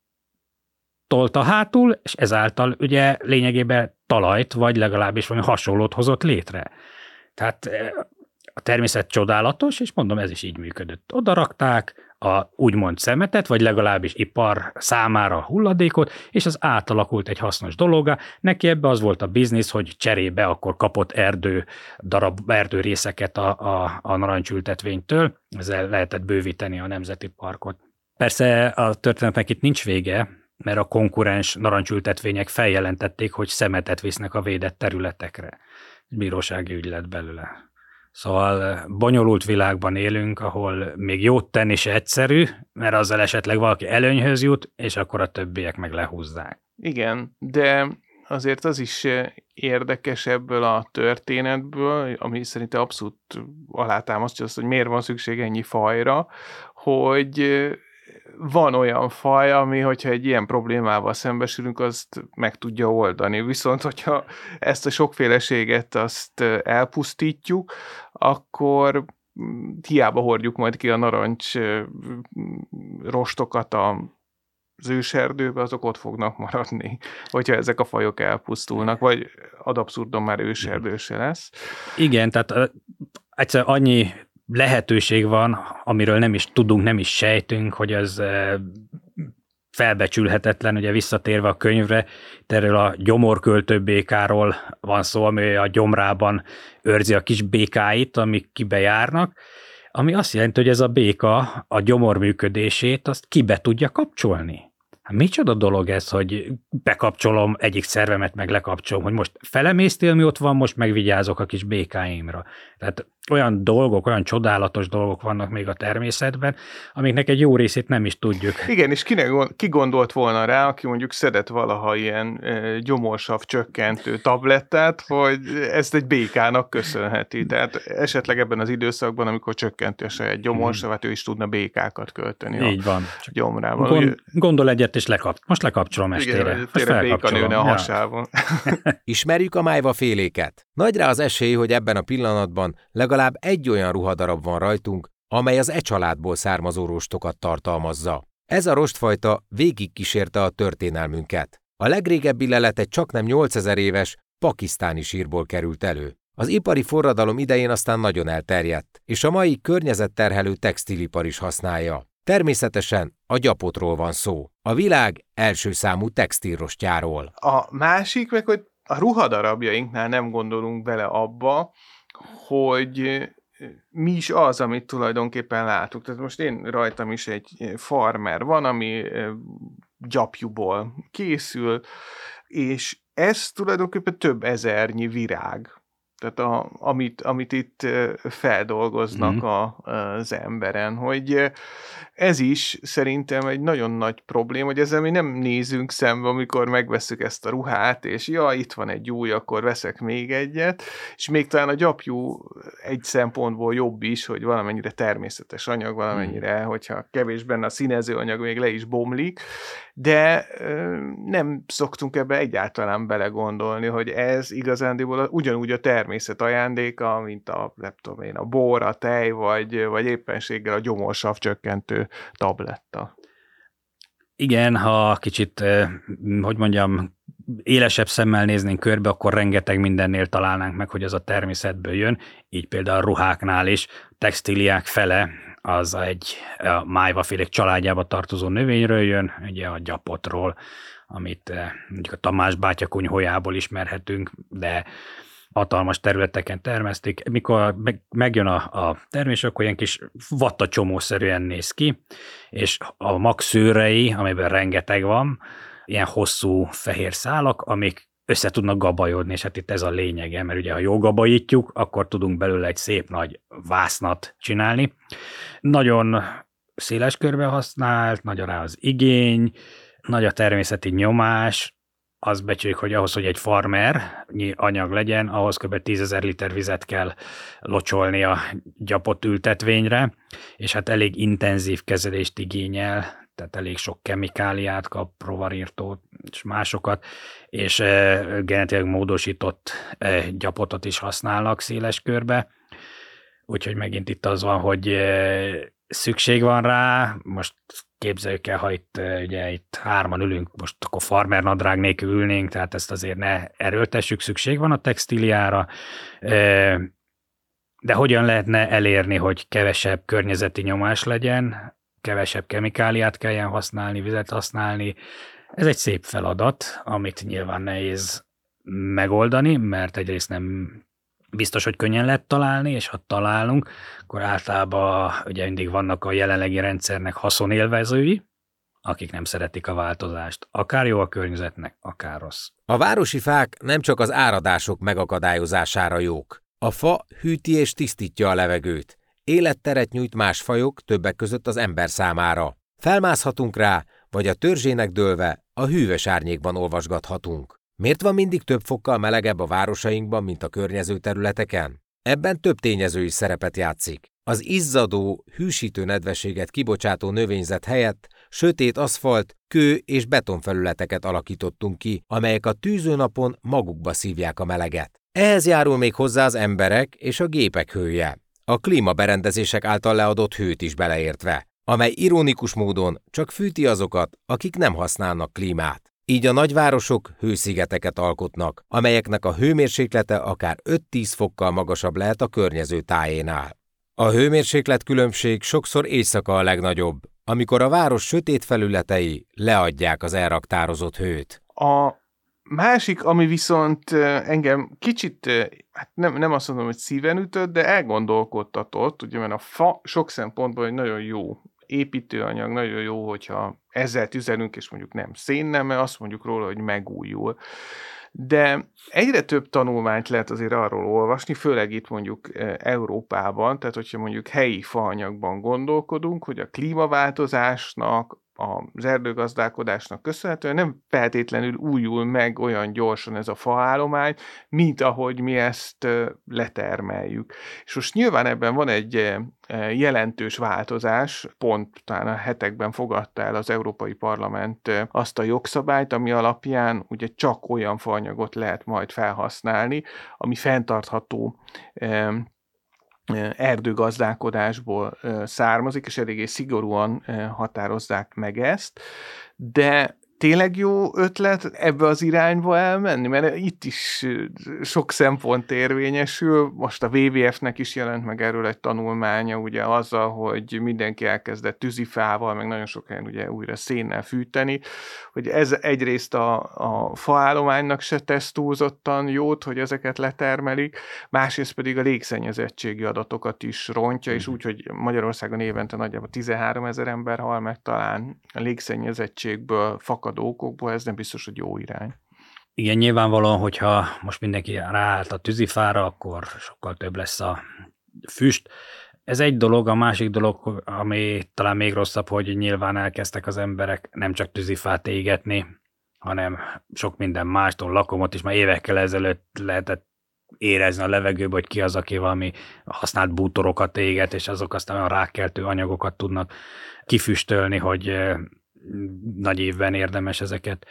Speaker 3: tolta hátul, és ezáltal ugye lényegében talajt, vagy legalábbis valami hasonlót hozott létre. Tehát eh, a természet csodálatos, és mondom, ez is így működött. Oda rakták, a úgymond szemetet, vagy legalábbis ipar számára hulladékot, és az átalakult egy hasznos dologa. Neki ebbe az volt a biznisz, hogy cserébe akkor kapott erdő, darab erdő részeket a, a, a narancsültetvénytől, ezzel lehetett bővíteni a nemzeti parkot. Persze a történetnek itt nincs vége, mert a konkurens narancsültetvények feljelentették, hogy szemetet visznek a védett területekre. Bírósági ügy lett belőle. Szóval eh, bonyolult világban élünk, ahol még jót tenni se egyszerű, mert azzal esetleg valaki előnyhöz jut, és akkor a többiek meg lehúzzák.
Speaker 1: Igen, de azért az is eh, érdekes ebből a történetből, ami szerintem abszolút alátámasztja azt, hogy miért van szükség ennyi fajra, hogy eh, van olyan faj, ami, hogyha egy ilyen problémával szembesülünk, azt meg tudja oldani. Viszont, hogyha ezt a sokféleséget azt elpusztítjuk, akkor hiába hordjuk majd ki a narancs rostokat a az őserdőbe, azok ott fognak maradni, hogyha ezek a fajok elpusztulnak, vagy ad abszurdon már őserdő se lesz.
Speaker 3: Igen, tehát egyszer annyi lehetőség van, amiről nem is tudunk, nem is sejtünk, hogy ez felbecsülhetetlen, ugye visszatérve a könyvre, erről a gyomorköltő békáról van szó, ami a gyomrában őrzi a kis békáit, amik kibejárnak, ami azt jelenti, hogy ez a béka a gyomor működését azt kibe tudja kapcsolni. Hát micsoda dolog ez, hogy bekapcsolom egyik szervemet, meg lekapcsolom, hogy most felemésztél, mi ott van, most megvigyázok a kis békáimra. Tehát olyan dolgok, olyan csodálatos dolgok vannak még a természetben, amiknek egy jó részét nem is tudjuk.
Speaker 1: Igen, és kinek, ki gondolt volna rá, aki mondjuk szedett valaha ilyen e, gyomorsav csökkentő tablettát, hogy ezt egy békának köszönheti. Tehát esetleg ebben az időszakban, amikor csökkenti a saját gyomorsavát, ő is tudna békákat költeni
Speaker 3: Így van.
Speaker 1: a gyomrában.
Speaker 3: Gond, gondol egyet, és lekap. Most lekapcsolom estére. Igen,
Speaker 1: most béka nőne a hasában.
Speaker 2: Ismerjük a májva féléket. Nagy rá az esély, hogy ebben a pillanatban legalább egy olyan ruhadarab van rajtunk, amely az e családból származó rostokat tartalmazza. Ez a rostfajta végig kísérte a történelmünket. A legrégebbi lelet egy csaknem 8000 éves pakisztáni sírból került elő. Az ipari forradalom idején aztán nagyon elterjedt, és a mai környezetterhelő textilipar is használja. Természetesen a gyapotról van szó, a világ első számú textilrostjáról.
Speaker 1: A másik meg, hogy a ruhadarabjainknál nem gondolunk bele abba, hogy mi is az, amit tulajdonképpen látunk. Tehát most én rajtam is egy farmer van, ami gyapjúból készül, és ez tulajdonképpen több ezernyi virág. Tehát a, amit, amit itt feldolgoznak mm. a, az emberen, hogy ez is szerintem egy nagyon nagy probléma, hogy ezzel mi nem nézünk szembe, amikor megveszük ezt a ruhát, és ja, itt van egy új, akkor veszek még egyet, és még talán a gyapjú egy szempontból jobb is, hogy valamennyire természetes anyag, valamennyire, hmm. hogyha kevés benne a színező anyag, még le is bomlik, de nem szoktunk ebbe egyáltalán belegondolni, hogy ez igazándiból ugyanúgy a természet ajándéka, mint a, nem tudom én, a bor, a tej, vagy, vagy éppenséggel a gyomorsav csökkentő tabletta.
Speaker 3: Igen, ha kicsit, hogy mondjam, élesebb szemmel néznénk körbe, akkor rengeteg mindennél találnánk meg, hogy az a természetből jön, így például a ruháknál is, textíliák fele az egy a májvafélék családjába tartozó növényről jön, ugye a gyapotról, amit mondjuk a Tamás bátya kunyhójából ismerhetünk, de hatalmas területeken termesztik. Mikor megjön a, a termés, akkor ilyen kis vatta csomószerűen néz ki, és a magszőrei, amiben rengeteg van, ilyen hosszú fehér szálak, amik össze tudnak gabajodni, és hát itt ez a lényege, mert ugye ha jól gabajítjuk, akkor tudunk belőle egy szép nagy vásznat csinálni. Nagyon széles körbe használt, nagy rá az igény, nagy a természeti nyomás, azt becsüljük, hogy ahhoz, hogy egy farmer anyag legyen, ahhoz kb. 10 liter vizet kell locsolni a gyapott ültetvényre, és hát elég intenzív kezelést igényel, tehát elég sok kemikáliát kap, provarírtót és másokat, és e, genetileg módosított e, gyapotot is használnak széles körbe, úgyhogy megint itt az van, hogy e, szükség van rá, most képzeljük el, ha itt, ugye, itt hárman ülünk, most akkor farmer nadrág nélkül ülnénk, tehát ezt azért ne erőltessük, szükség van a textíliára, de hogyan lehetne elérni, hogy kevesebb környezeti nyomás legyen, kevesebb kemikáliát kelljen használni, vizet használni. Ez egy szép feladat, amit nyilván nehéz megoldani, mert egyrészt nem biztos, hogy könnyen lehet találni, és ha találunk, akkor általában ugye mindig vannak a jelenlegi rendszernek haszonélvezői, akik nem szeretik a változást, akár jó a környezetnek, akár rossz.
Speaker 2: A városi fák nem csak az áradások megakadályozására jók. A fa hűti és tisztítja a levegőt. Életteret nyújt más fajok, többek között az ember számára. Felmászhatunk rá, vagy a törzsének dőlve a hűvös árnyékban olvasgathatunk. Miért van mindig több fokkal melegebb a városainkban, mint a környező területeken? Ebben több tényező is szerepet játszik. Az izzadó, hűsítő nedvességet kibocsátó növényzet helyett sötét aszfalt, kő és betonfelületeket alakítottunk ki, amelyek a tűzőnapon magukba szívják a meleget. Ehhez járul még hozzá az emberek és a gépek hője. a klímaberendezések által leadott hőt is beleértve, amely ironikus módon csak fűti azokat, akik nem használnak klímát. Így a nagyvárosok hőszigeteket alkotnak, amelyeknek a hőmérséklete akár 5-10 fokkal magasabb lehet a környező tájénál. A hőmérséklet különbség sokszor éjszaka a legnagyobb, amikor a város sötét felületei leadják az elraktározott hőt.
Speaker 1: A másik, ami viszont engem kicsit, hát nem, nem azt mondom, hogy szíven ütött, de elgondolkodtatott, ugye, mert a fa sok szempontból egy nagyon jó építőanyag, nagyon jó, hogyha ezzel tüzelünk, és mondjuk nem szénnel, mert azt mondjuk róla, hogy megújul. De egyre több tanulmányt lehet azért arról olvasni, főleg itt mondjuk Európában, tehát hogyha mondjuk helyi faanyagban gondolkodunk, hogy a klímaváltozásnak, az erdőgazdálkodásnak köszönhetően nem feltétlenül újul meg olyan gyorsan ez a faállomány, mint ahogy mi ezt letermeljük. És most nyilván ebben van egy jelentős változás, pont talán a hetekben fogadta el az Európai Parlament azt a jogszabályt, ami alapján ugye csak olyan faanyagot lehet majd felhasználni, ami fenntartható erdőgazdálkodásból származik, és eléggé szigorúan határozzák meg ezt, de tényleg jó ötlet ebbe az irányba elmenni? Mert itt is sok szempont érvényesül. Most a WWF-nek is jelent meg erről egy tanulmánya, ugye azzal, hogy mindenki elkezdett tűzifával, meg nagyon sok helyen ugye újra szénnel fűteni, hogy ez egyrészt a, a faállománynak se tesz túlzottan jót, hogy ezeket letermelik, másrészt pedig a légszennyezettségi adatokat is rontja, és mhm. úgy, hogy Magyarországon évente nagyjából 13 ezer ember hal meg talán a légszennyezettségből fakad fakadó okokból, ez nem biztos, hogy jó irány.
Speaker 3: Igen, nyilvánvalóan, hogyha most mindenki ráállt a tűzifára, akkor sokkal több lesz a füst. Ez egy dolog, a másik dolog, ami talán még rosszabb, hogy nyilván elkezdtek az emberek nem csak tűzifát égetni, hanem sok minden mástól lakomot is már évekkel ezelőtt lehetett érezni a levegőbe, hogy ki az, aki valami használt bútorokat éget, és azok aztán olyan rákeltő anyagokat tudnak kifüstölni, hogy nagy évben érdemes ezeket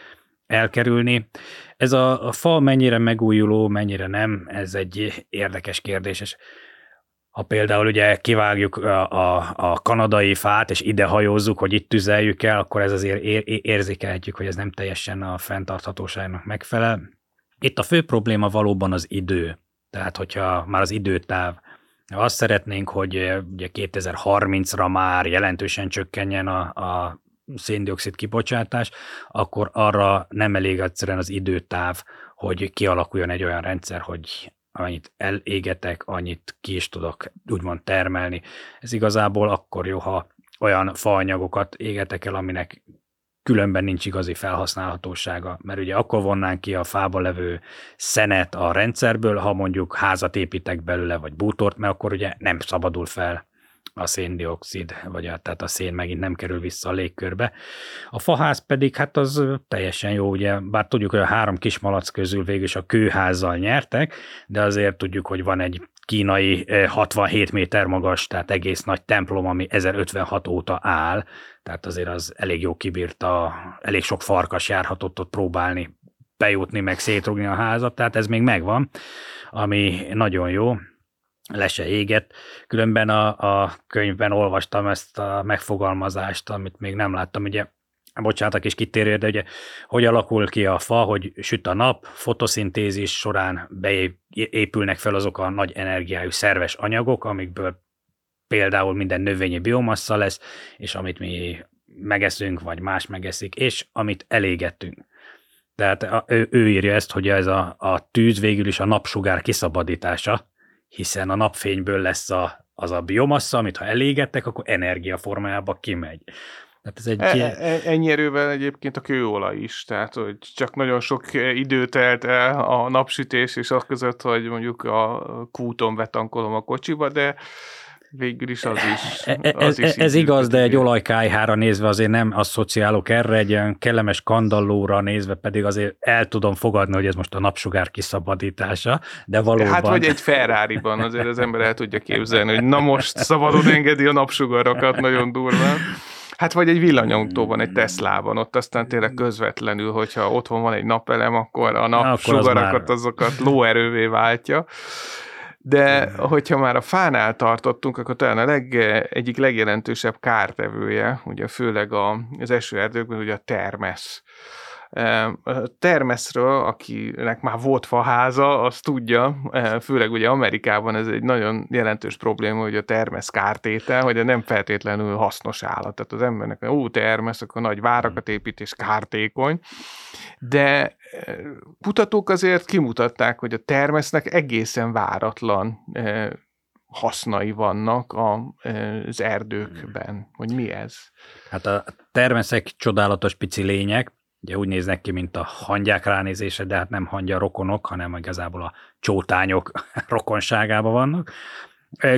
Speaker 3: elkerülni. Ez a, a fa mennyire megújuló, mennyire nem, ez egy érdekes kérdés, és ha például ugye kivágjuk a, a, a kanadai fát, és ide hajózzuk, hogy itt tüzeljük el, akkor ez azért ér, érzékelhetjük, hogy ez nem teljesen a fenntarthatóságnak megfelel. Itt a fő probléma valóban az idő. Tehát, hogyha már az időtáv, azt szeretnénk, hogy ugye 2030-ra már jelentősen csökkenjen a, a széndiokszid kibocsátás, akkor arra nem elég egyszerűen az időtáv, hogy kialakuljon egy olyan rendszer, hogy annyit elégetek, annyit ki is tudok úgymond termelni. Ez igazából akkor jó, ha olyan faanyagokat égetek el, aminek különben nincs igazi felhasználhatósága, mert ugye akkor vonnánk ki a fába levő szenet a rendszerből, ha mondjuk házat építek belőle, vagy bútort, mert akkor ugye nem szabadul fel a széndiokszid, vagy a, tehát a szén megint nem kerül vissza a légkörbe. A faház pedig, hát az teljesen jó, ugye, bár tudjuk, hogy a három kismalac közül végül is a kőházzal nyertek, de azért tudjuk, hogy van egy kínai 67 méter magas, tehát egész nagy templom, ami 1056 óta áll, tehát azért az elég jó kibírta, elég sok farkas járhatott ott próbálni bejutni, meg szétrugni a házat, tehát ez még megvan, ami nagyon jó le se égett. Különben a, a könyvben olvastam ezt a megfogalmazást, amit még nem láttam, ugye bocsánat a kis kitérő, de ugye hogy alakul ki a fa, hogy süt a nap, fotoszintézis során beépülnek fel azok a nagy energiájú szerves anyagok, amikből például minden növényi biomassa lesz, és amit mi megeszünk, vagy más megeszik, és amit elégettünk. Tehát ő, ő írja ezt, hogy ez a, a tűz végül is a napsugár kiszabadítása, hiszen a napfényből lesz a, az a biomassa, amit ha elégettek, akkor energia formájába kimegy.
Speaker 1: Tehát ez egy e, ilyen... e, ennyi erővel egyébként a kőolaj is, tehát hogy csak nagyon sok idő telt el a napsütés és az között, hogy mondjuk a kúton betankolom a kocsiba, de végül is az is.
Speaker 3: E, e, az ez, is ez igaz, de egy olajkájhára nézve azért nem asszociálok erre, egy olyan kellemes kandallóra nézve pedig azért el tudom fogadni, hogy ez most a napsugár kiszabadítása, de valóban...
Speaker 1: Hát vagy egy Ferrari-ban azért az ember el tudja képzelni, hogy na most szabadon engedi a napsugarakat nagyon durván. Hát vagy egy villanyautóban, egy Teslában, ott aztán tényleg közvetlenül, hogyha otthon van egy napelem, akkor a napsugarakat, azokat lóerővé váltja De hogyha már a fánál tartottunk, akkor talán a leg, egyik legjelentősebb kártevője, ugye főleg a, az esőerdőkben, ugye a termesz. Termeszről, akinek már volt faháza, az tudja, főleg ugye Amerikában ez egy nagyon jelentős probléma, hogy a termesz kártétel, hogy nem feltétlenül hasznos állat. Tehát az embernek, ó, termesz, akkor nagy várakat épít és kártékony. De kutatók azért kimutatták, hogy a termesznek egészen váratlan hasznai vannak az erdőkben. Hogy mi ez?
Speaker 3: Hát a termeszek csodálatos pici lények, Ugye úgy néznek ki, mint a hangyák ránézése, de hát nem hangya rokonok, hanem igazából a csótányok rokonságában vannak.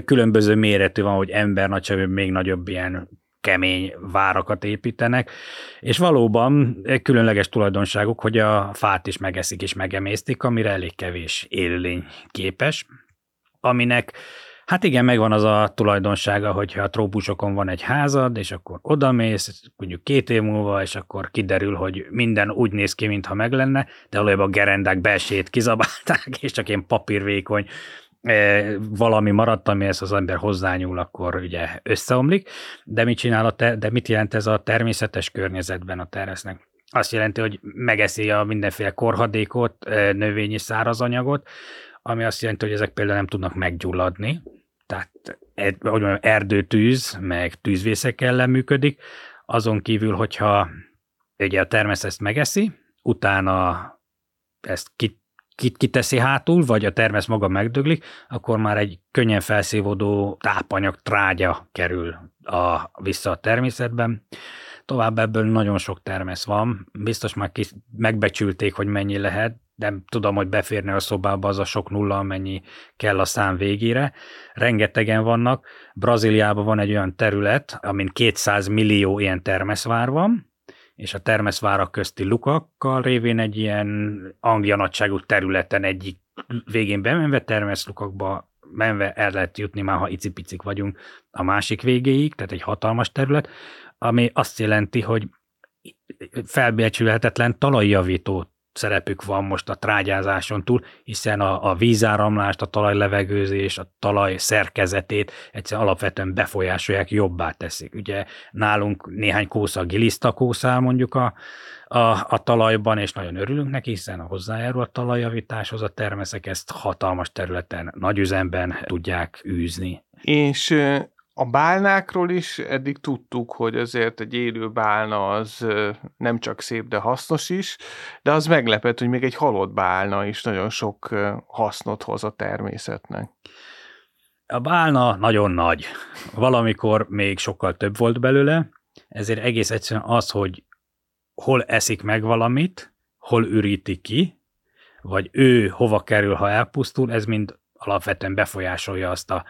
Speaker 3: Különböző méretű van, hogy ember nagyságrendű, még nagyobb ilyen kemény várakat építenek, és valóban különleges tulajdonságuk, hogy a fát is megeszik és megemésztik, amire elég kevés élőlény képes, aminek Hát igen, megvan az a tulajdonsága, hogyha a trópusokon van egy házad, és akkor odamész, mondjuk két év múlva, és akkor kiderül, hogy minden úgy néz ki, mintha meg lenne, de valójában a gerendák belsét kizabálták, és csak ilyen papírvékony e, valami maradt, amihez az ember hozzányúl, akkor ugye összeomlik. De mit csinál a te- de mit jelent ez a természetes környezetben a teresznek? Azt jelenti, hogy megeszi a mindenféle korhadékot, e, növényi szárazanyagot, ami azt jelenti, hogy ezek például nem tudnak meggyulladni, hogy mondjam, erdőtűz, meg tűzvészek ellen működik, azon kívül, hogyha ugye a természet ezt megeszi, utána ezt kit, kit, kiteszi hátul, vagy a termesz maga megdöglik, akkor már egy könnyen felszívódó tápanyag trágya kerül a, vissza a természetben. Tovább ebből nagyon sok termesz van, biztos már kis, megbecsülték, hogy mennyi lehet, nem tudom, hogy beférne a szobába az a sok nulla, amennyi kell a szám végére. Rengetegen vannak. Brazíliában van egy olyan terület, amin 200 millió ilyen termeszvár van, és a termeszvárak közti lukakkal révén egy ilyen Anglia nagyságú területen egyik végén bemenve termeszlukakba menve el lehet jutni már, ha icipicik vagyunk a másik végéig, tehát egy hatalmas terület, ami azt jelenti, hogy felbecsülhetetlen talajjavító szerepük van most a trágyázáson túl, hiszen a, a vízáramlást, a talajlevegőzés, a talaj szerkezetét egyszerűen alapvetően befolyásolják, jobbá teszik. Ugye nálunk néhány kósza gilisztakószál mondjuk a, a, a talajban, és nagyon örülünk neki, hiszen a hozzájárul a talajjavításhoz, a termeszek ezt hatalmas területen, nagy üzemben tudják űzni.
Speaker 1: És a bálnákról is eddig tudtuk, hogy azért egy élő bálna az nem csak szép, de hasznos is, de az meglepett, hogy még egy halott bálna is nagyon sok hasznot hoz a természetnek.
Speaker 3: A bálna nagyon nagy. Valamikor még sokkal több volt belőle, ezért egész egyszerűen az, hogy hol eszik meg valamit, hol üríti ki, vagy ő hova kerül, ha elpusztul, ez mind alapvetően befolyásolja azt a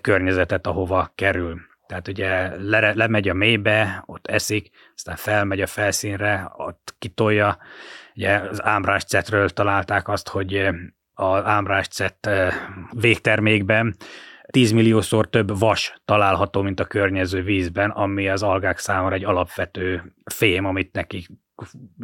Speaker 3: környezetet, ahova kerül. Tehát ugye le, lemegy a mélybe, ott eszik, aztán felmegy a felszínre, ott kitolja. Ugye az ámráscetről találták azt, hogy az ámráscet végtermékben 10 milliószor több vas található, mint a környező vízben, ami az algák számára egy alapvető fém, amit nekik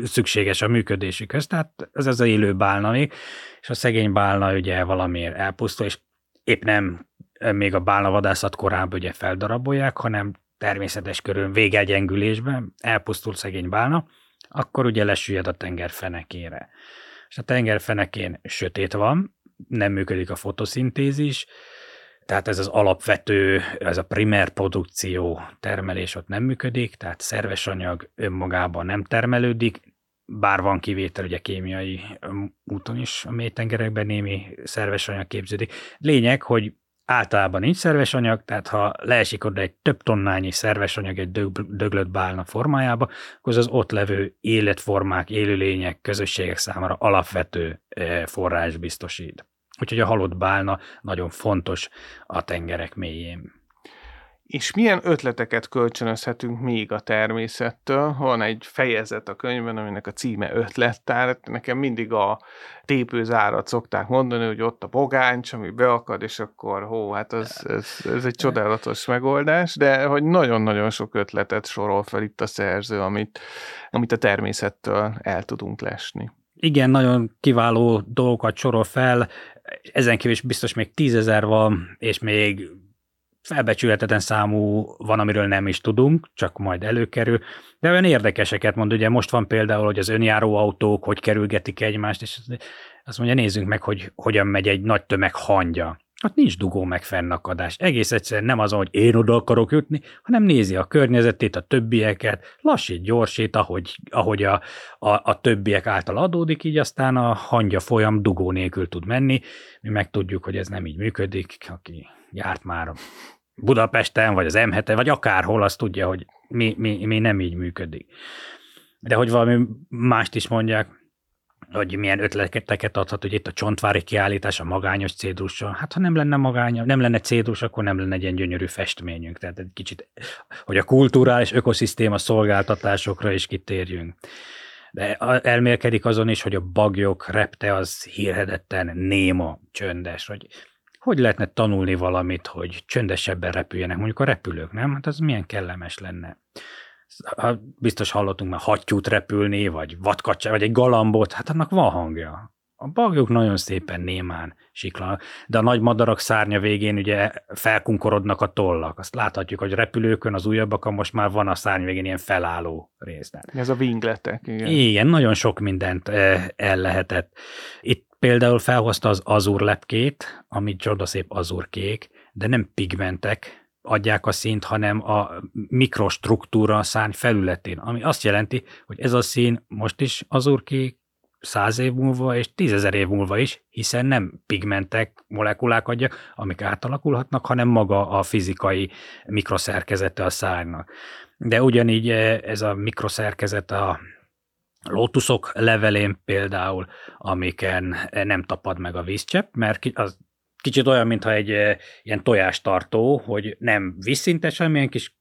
Speaker 3: szükséges a működésükhöz, tehát ez az élő bálna még, és a szegény bálna ugye valamiért elpusztul, és épp nem még a bálna vadászat korában ugye feldarabolják, hanem természetes körül végegyengülésben elpusztul szegény bálna, akkor ugye lesüllyed a tenger fenekére. És a tenger fenekén sötét van, nem működik a fotoszintézis, tehát ez az alapvető, ez a primer produkció termelés ott nem működik, tehát szerves anyag önmagában nem termelődik, bár van kivétel, ugye kémiai úton is a mélytengerekben némi szerves anyag képződik. Lényeg, hogy általában nincs szerves anyag, tehát ha leesik oda egy több tonnányi szerves anyag egy döglött bálna formájába, akkor az ott levő életformák, élőlények, közösségek számára alapvető forrás biztosít. Úgyhogy a halott bálna nagyon fontos a tengerek mélyén.
Speaker 1: És milyen ötleteket kölcsönözhetünk még a természettől? Van egy fejezet a könyvben, aminek a címe ötlettár. Nekem mindig a tépőzárat szokták mondani, hogy ott a bogáncs, ami beakad, és akkor hó, hát ez, ez, ez egy csodálatos megoldás, de hogy nagyon-nagyon sok ötletet sorol fel itt a szerző, amit, amit a természettől el tudunk lesni.
Speaker 3: Igen, nagyon kiváló dolgokat sorol fel, ezen kívül is biztos még tízezer van, és még felbecsülhetetlen számú van, amiről nem is tudunk, csak majd előkerül, de olyan érdekeseket mond, ugye most van például, hogy az önjáró autók hogy kerülgetik egymást, és azt mondja, nézzünk meg, hogy hogyan megy egy nagy tömeg hangja. Ott nincs dugó meg fennakadás. Egész egyszerűen nem az, hogy én oda akarok jutni, hanem nézi a környezetét, a többieket, lassít, gyorsít, ahogy, ahogy a, a, a többiek által adódik, így aztán a hangya folyam dugó nélkül tud menni. Mi meg tudjuk, hogy ez nem így működik, aki járt már Budapesten, vagy az m vagy akárhol, azt tudja, hogy mi, mi, mi nem így működik. De hogy valami mást is mondják, hogy milyen ötleteket adhat, hogy itt a csontvári kiállítás a magányos cédrussal. Hát ha nem lenne magány, nem lenne cédrus, akkor nem lenne egy ilyen gyönyörű festményünk. Tehát egy kicsit, hogy a kulturális ökoszisztéma szolgáltatásokra is kitérjünk. De elmélkedik azon is, hogy a bagyok repte az hírhedetten néma, csöndes, hogy hogy lehetne tanulni valamit, hogy csöndesebben repüljenek, mondjuk a repülők, nem? Hát az milyen kellemes lenne. Biztos hallottunk már hattyút repülni, vagy vadkacsá, vagy egy galambot, hát annak van hangja. A bagyok nagyon szépen némán siklanak, de a nagy madarak szárnya végén ugye felkunkorodnak a tollak. Azt láthatjuk, hogy repülőkön az újabbakon most már van a szárny végén ilyen felálló rész.
Speaker 1: Ez a wingletek, igen.
Speaker 3: Igen, nagyon sok mindent el lehetett. Itt Például felhozta az azur lepkét, ami csodaszép azurkék, de nem pigmentek adják a színt, hanem a mikrostruktúra a szárny felületén, ami azt jelenti, hogy ez a szín most is azurkék, száz év múlva és tízezer év múlva is, hiszen nem pigmentek, molekulák adják, amik átalakulhatnak, hanem maga a fizikai mikroszerkezete a szárnynak. De ugyanígy ez a mikroszerkezet a lótuszok levelén például, amiken nem tapad meg a vízcsepp, mert az kicsit olyan, mintha egy eh, ilyen tojástartó, hogy nem vízszintes, hanem ilyen kis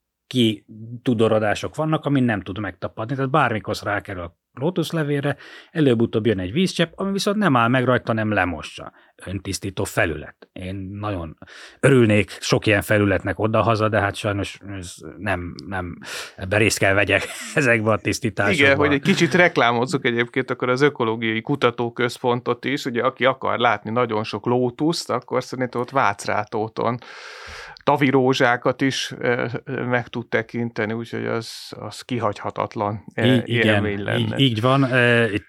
Speaker 3: tudorodások vannak, amin nem tud megtapadni. Tehát bármikor rákerül a lótuszlevére, előbb-utóbb jön egy vízcsepp, ami viszont nem áll meg rajta, nem lemossa. Öntisztító felület. Én nagyon örülnék sok ilyen felületnek oda-haza, de hát sajnos ez nem, nem ebbe részt kell vegyek ezekbe a tisztításokba.
Speaker 1: Igen, hogy egy kicsit reklámozzuk egyébként akkor az ökológiai kutatóközpontot is, ugye aki akar látni nagyon sok lótuszt, akkor szerintem ott Vácrátóton tavirózsákat is meg tud tekinteni, úgyhogy az, az kihagyhatatlan
Speaker 3: I- élmény lenne. Így, így van. Itt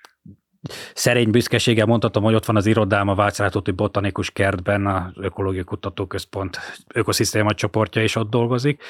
Speaker 3: szerény büszkeséggel mondhatom, hogy ott van az irodám a Vácrátóti Botanikus Kertben, az Ökológiai Kutatóközpont ökoszisztéma csoportja is ott dolgozik.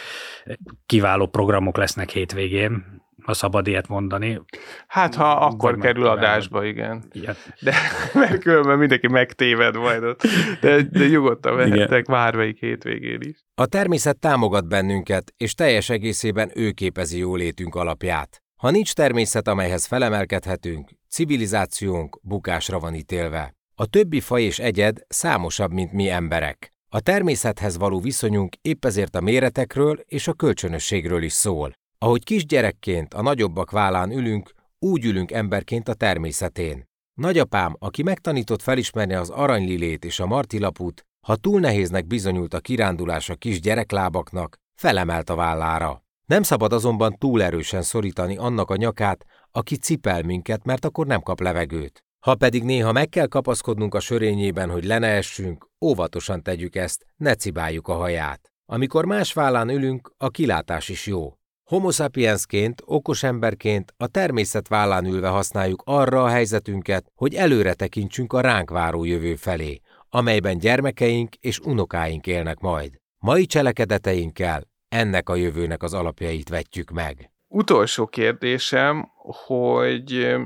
Speaker 3: Kiváló programok lesznek hétvégén, ha szabad ilyet mondani.
Speaker 1: Hát, ha akkor Vagy kerül adásba, igen. igen. De mert különben mindenki megtéved majd ott. De, de nyugodtan vehettek bármelyik hétvégén is.
Speaker 2: A természet támogat bennünket, és teljes egészében ő képezi jólétünk alapját. Ha nincs természet, amelyhez felemelkedhetünk, civilizációnk bukásra van ítélve. A többi faj és egyed számosabb, mint mi emberek. A természethez való viszonyunk épp ezért a méretekről és a kölcsönösségről is szól. Ahogy kisgyerekként a nagyobbak vállán ülünk, úgy ülünk emberként a természetén. Nagyapám, aki megtanított felismerni az aranylilét és a martilaput, ha túl nehéznek bizonyult a kirándulás a kis gyereklábaknak, felemelt a vállára. Nem szabad azonban túl erősen szorítani annak a nyakát, aki cipel minket, mert akkor nem kap levegőt. Ha pedig néha meg kell kapaszkodnunk a sörényében, hogy leneessünk, óvatosan tegyük ezt, ne cibáljuk a haját. Amikor más vállán ülünk, a kilátás is jó. Homo sapiensként, okos emberként a természet vállán ülve használjuk arra a helyzetünket, hogy előre tekintsünk a ránk váró jövő felé, amelyben gyermekeink és unokáink élnek majd. Mai cselekedeteinkkel ennek a jövőnek az alapjait vetjük meg.
Speaker 1: Utolsó kérdésem, hogy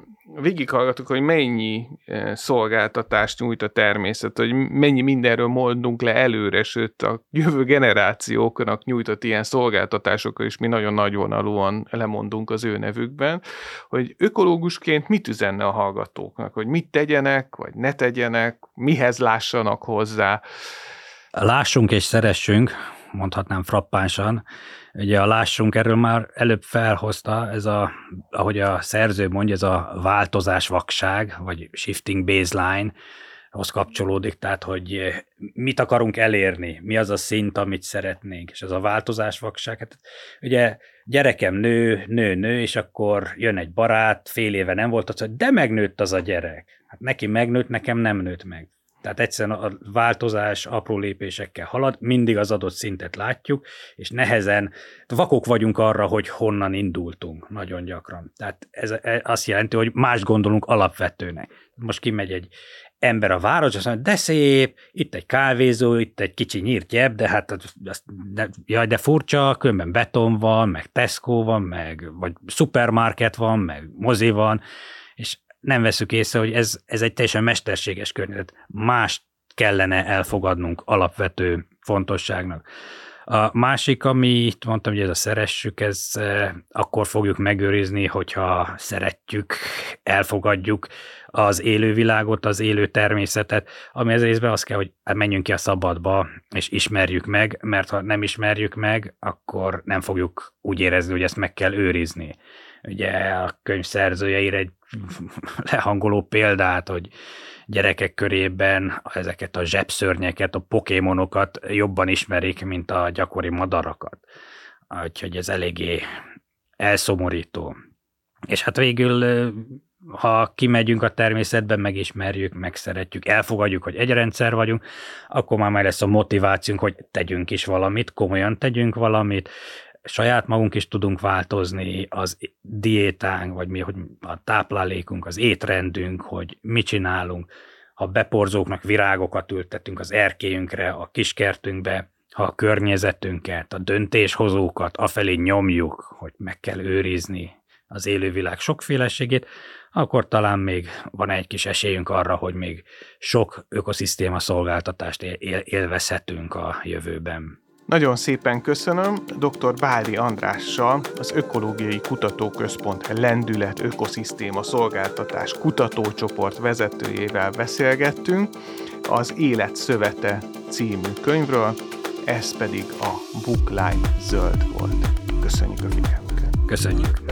Speaker 1: végighallgatok, hogy mennyi eh, szolgáltatást nyújt a természet, hogy mennyi mindenről mondunk le előre, sőt a jövő generációknak nyújtott ilyen szolgáltatásokról is mi nagyon nagyvonalúan lemondunk az ő nevükben, hogy ökológusként mit üzenne a hallgatóknak, hogy mit tegyenek, vagy ne tegyenek, mihez lássanak hozzá.
Speaker 3: Lássunk és szeressünk, mondhatnám frappánsan. Ugye a lássunk, erről már előbb felhozta, ez a, ahogy a szerző mondja, ez a változás vakság, vagy shifting baseline, hoz kapcsolódik, tehát hogy mit akarunk elérni, mi az a szint, amit szeretnénk, és ez a változás vakság. Hát, ugye gyerekem nő, nő, nő, és akkor jön egy barát, fél éve nem volt az, de megnőtt az a gyerek. Hát neki megnőtt, nekem nem nőtt meg. Tehát egyszerűen a változás apró lépésekkel halad, mindig az adott szintet látjuk, és nehezen vakok vagyunk arra, hogy honnan indultunk nagyon gyakran. Tehát ez e, azt jelenti, hogy más gondolunk alapvetőnek. Most kimegy egy ember a város, azt mondja, de szép, itt egy kávézó, itt egy kicsi nyírt gyeb, de hát azt, de, jaj, de furcsa, különben beton van, meg Tesco van, meg vagy supermarket van, meg mozi van, és nem veszük észre, hogy ez, ez egy teljesen mesterséges környezet. Más kellene elfogadnunk alapvető fontosságnak. A másik, amit mondtam, hogy ez a szeressük, ez e, akkor fogjuk megőrizni, hogyha szeretjük, elfogadjuk az élővilágot, az élő természetet, ami ez részben az kell, hogy hát menjünk ki a szabadba, és ismerjük meg, mert ha nem ismerjük meg, akkor nem fogjuk úgy érezni, hogy ezt meg kell őrizni. Ugye a könyv szerzője ír egy lehangoló példát, hogy gyerekek körében ezeket a zsebszörnyeket, a pokémonokat jobban ismerik, mint a gyakori madarakat. Úgyhogy ez eléggé elszomorító. És hát végül, ha kimegyünk a természetben, megismerjük, megszeretjük, elfogadjuk, hogy egy rendszer vagyunk, akkor már már lesz a motivációnk, hogy tegyünk is valamit, komolyan tegyünk valamit, saját magunk is tudunk változni, az diétánk, vagy mi, hogy a táplálékunk, az étrendünk, hogy mit csinálunk, ha beporzóknak virágokat ültetünk az erkélyünkre, a kiskertünkbe, ha a környezetünket, a döntéshozókat afelé nyomjuk, hogy meg kell őrizni az élővilág sokféleségét, akkor talán még van egy kis esélyünk arra, hogy még sok ökoszisztéma szolgáltatást élvezhetünk a jövőben.
Speaker 1: Nagyon szépen köszönöm. Dr. Báli Andrással, az Ökológiai Kutatóközpont Lendület Ökoszisztéma Szolgáltatás kutatócsoport vezetőjével beszélgettünk az Élet Szövete című könyvről, ez pedig a Bookline zöld volt. Köszönjük a figyelmüket!
Speaker 3: Köszönjük!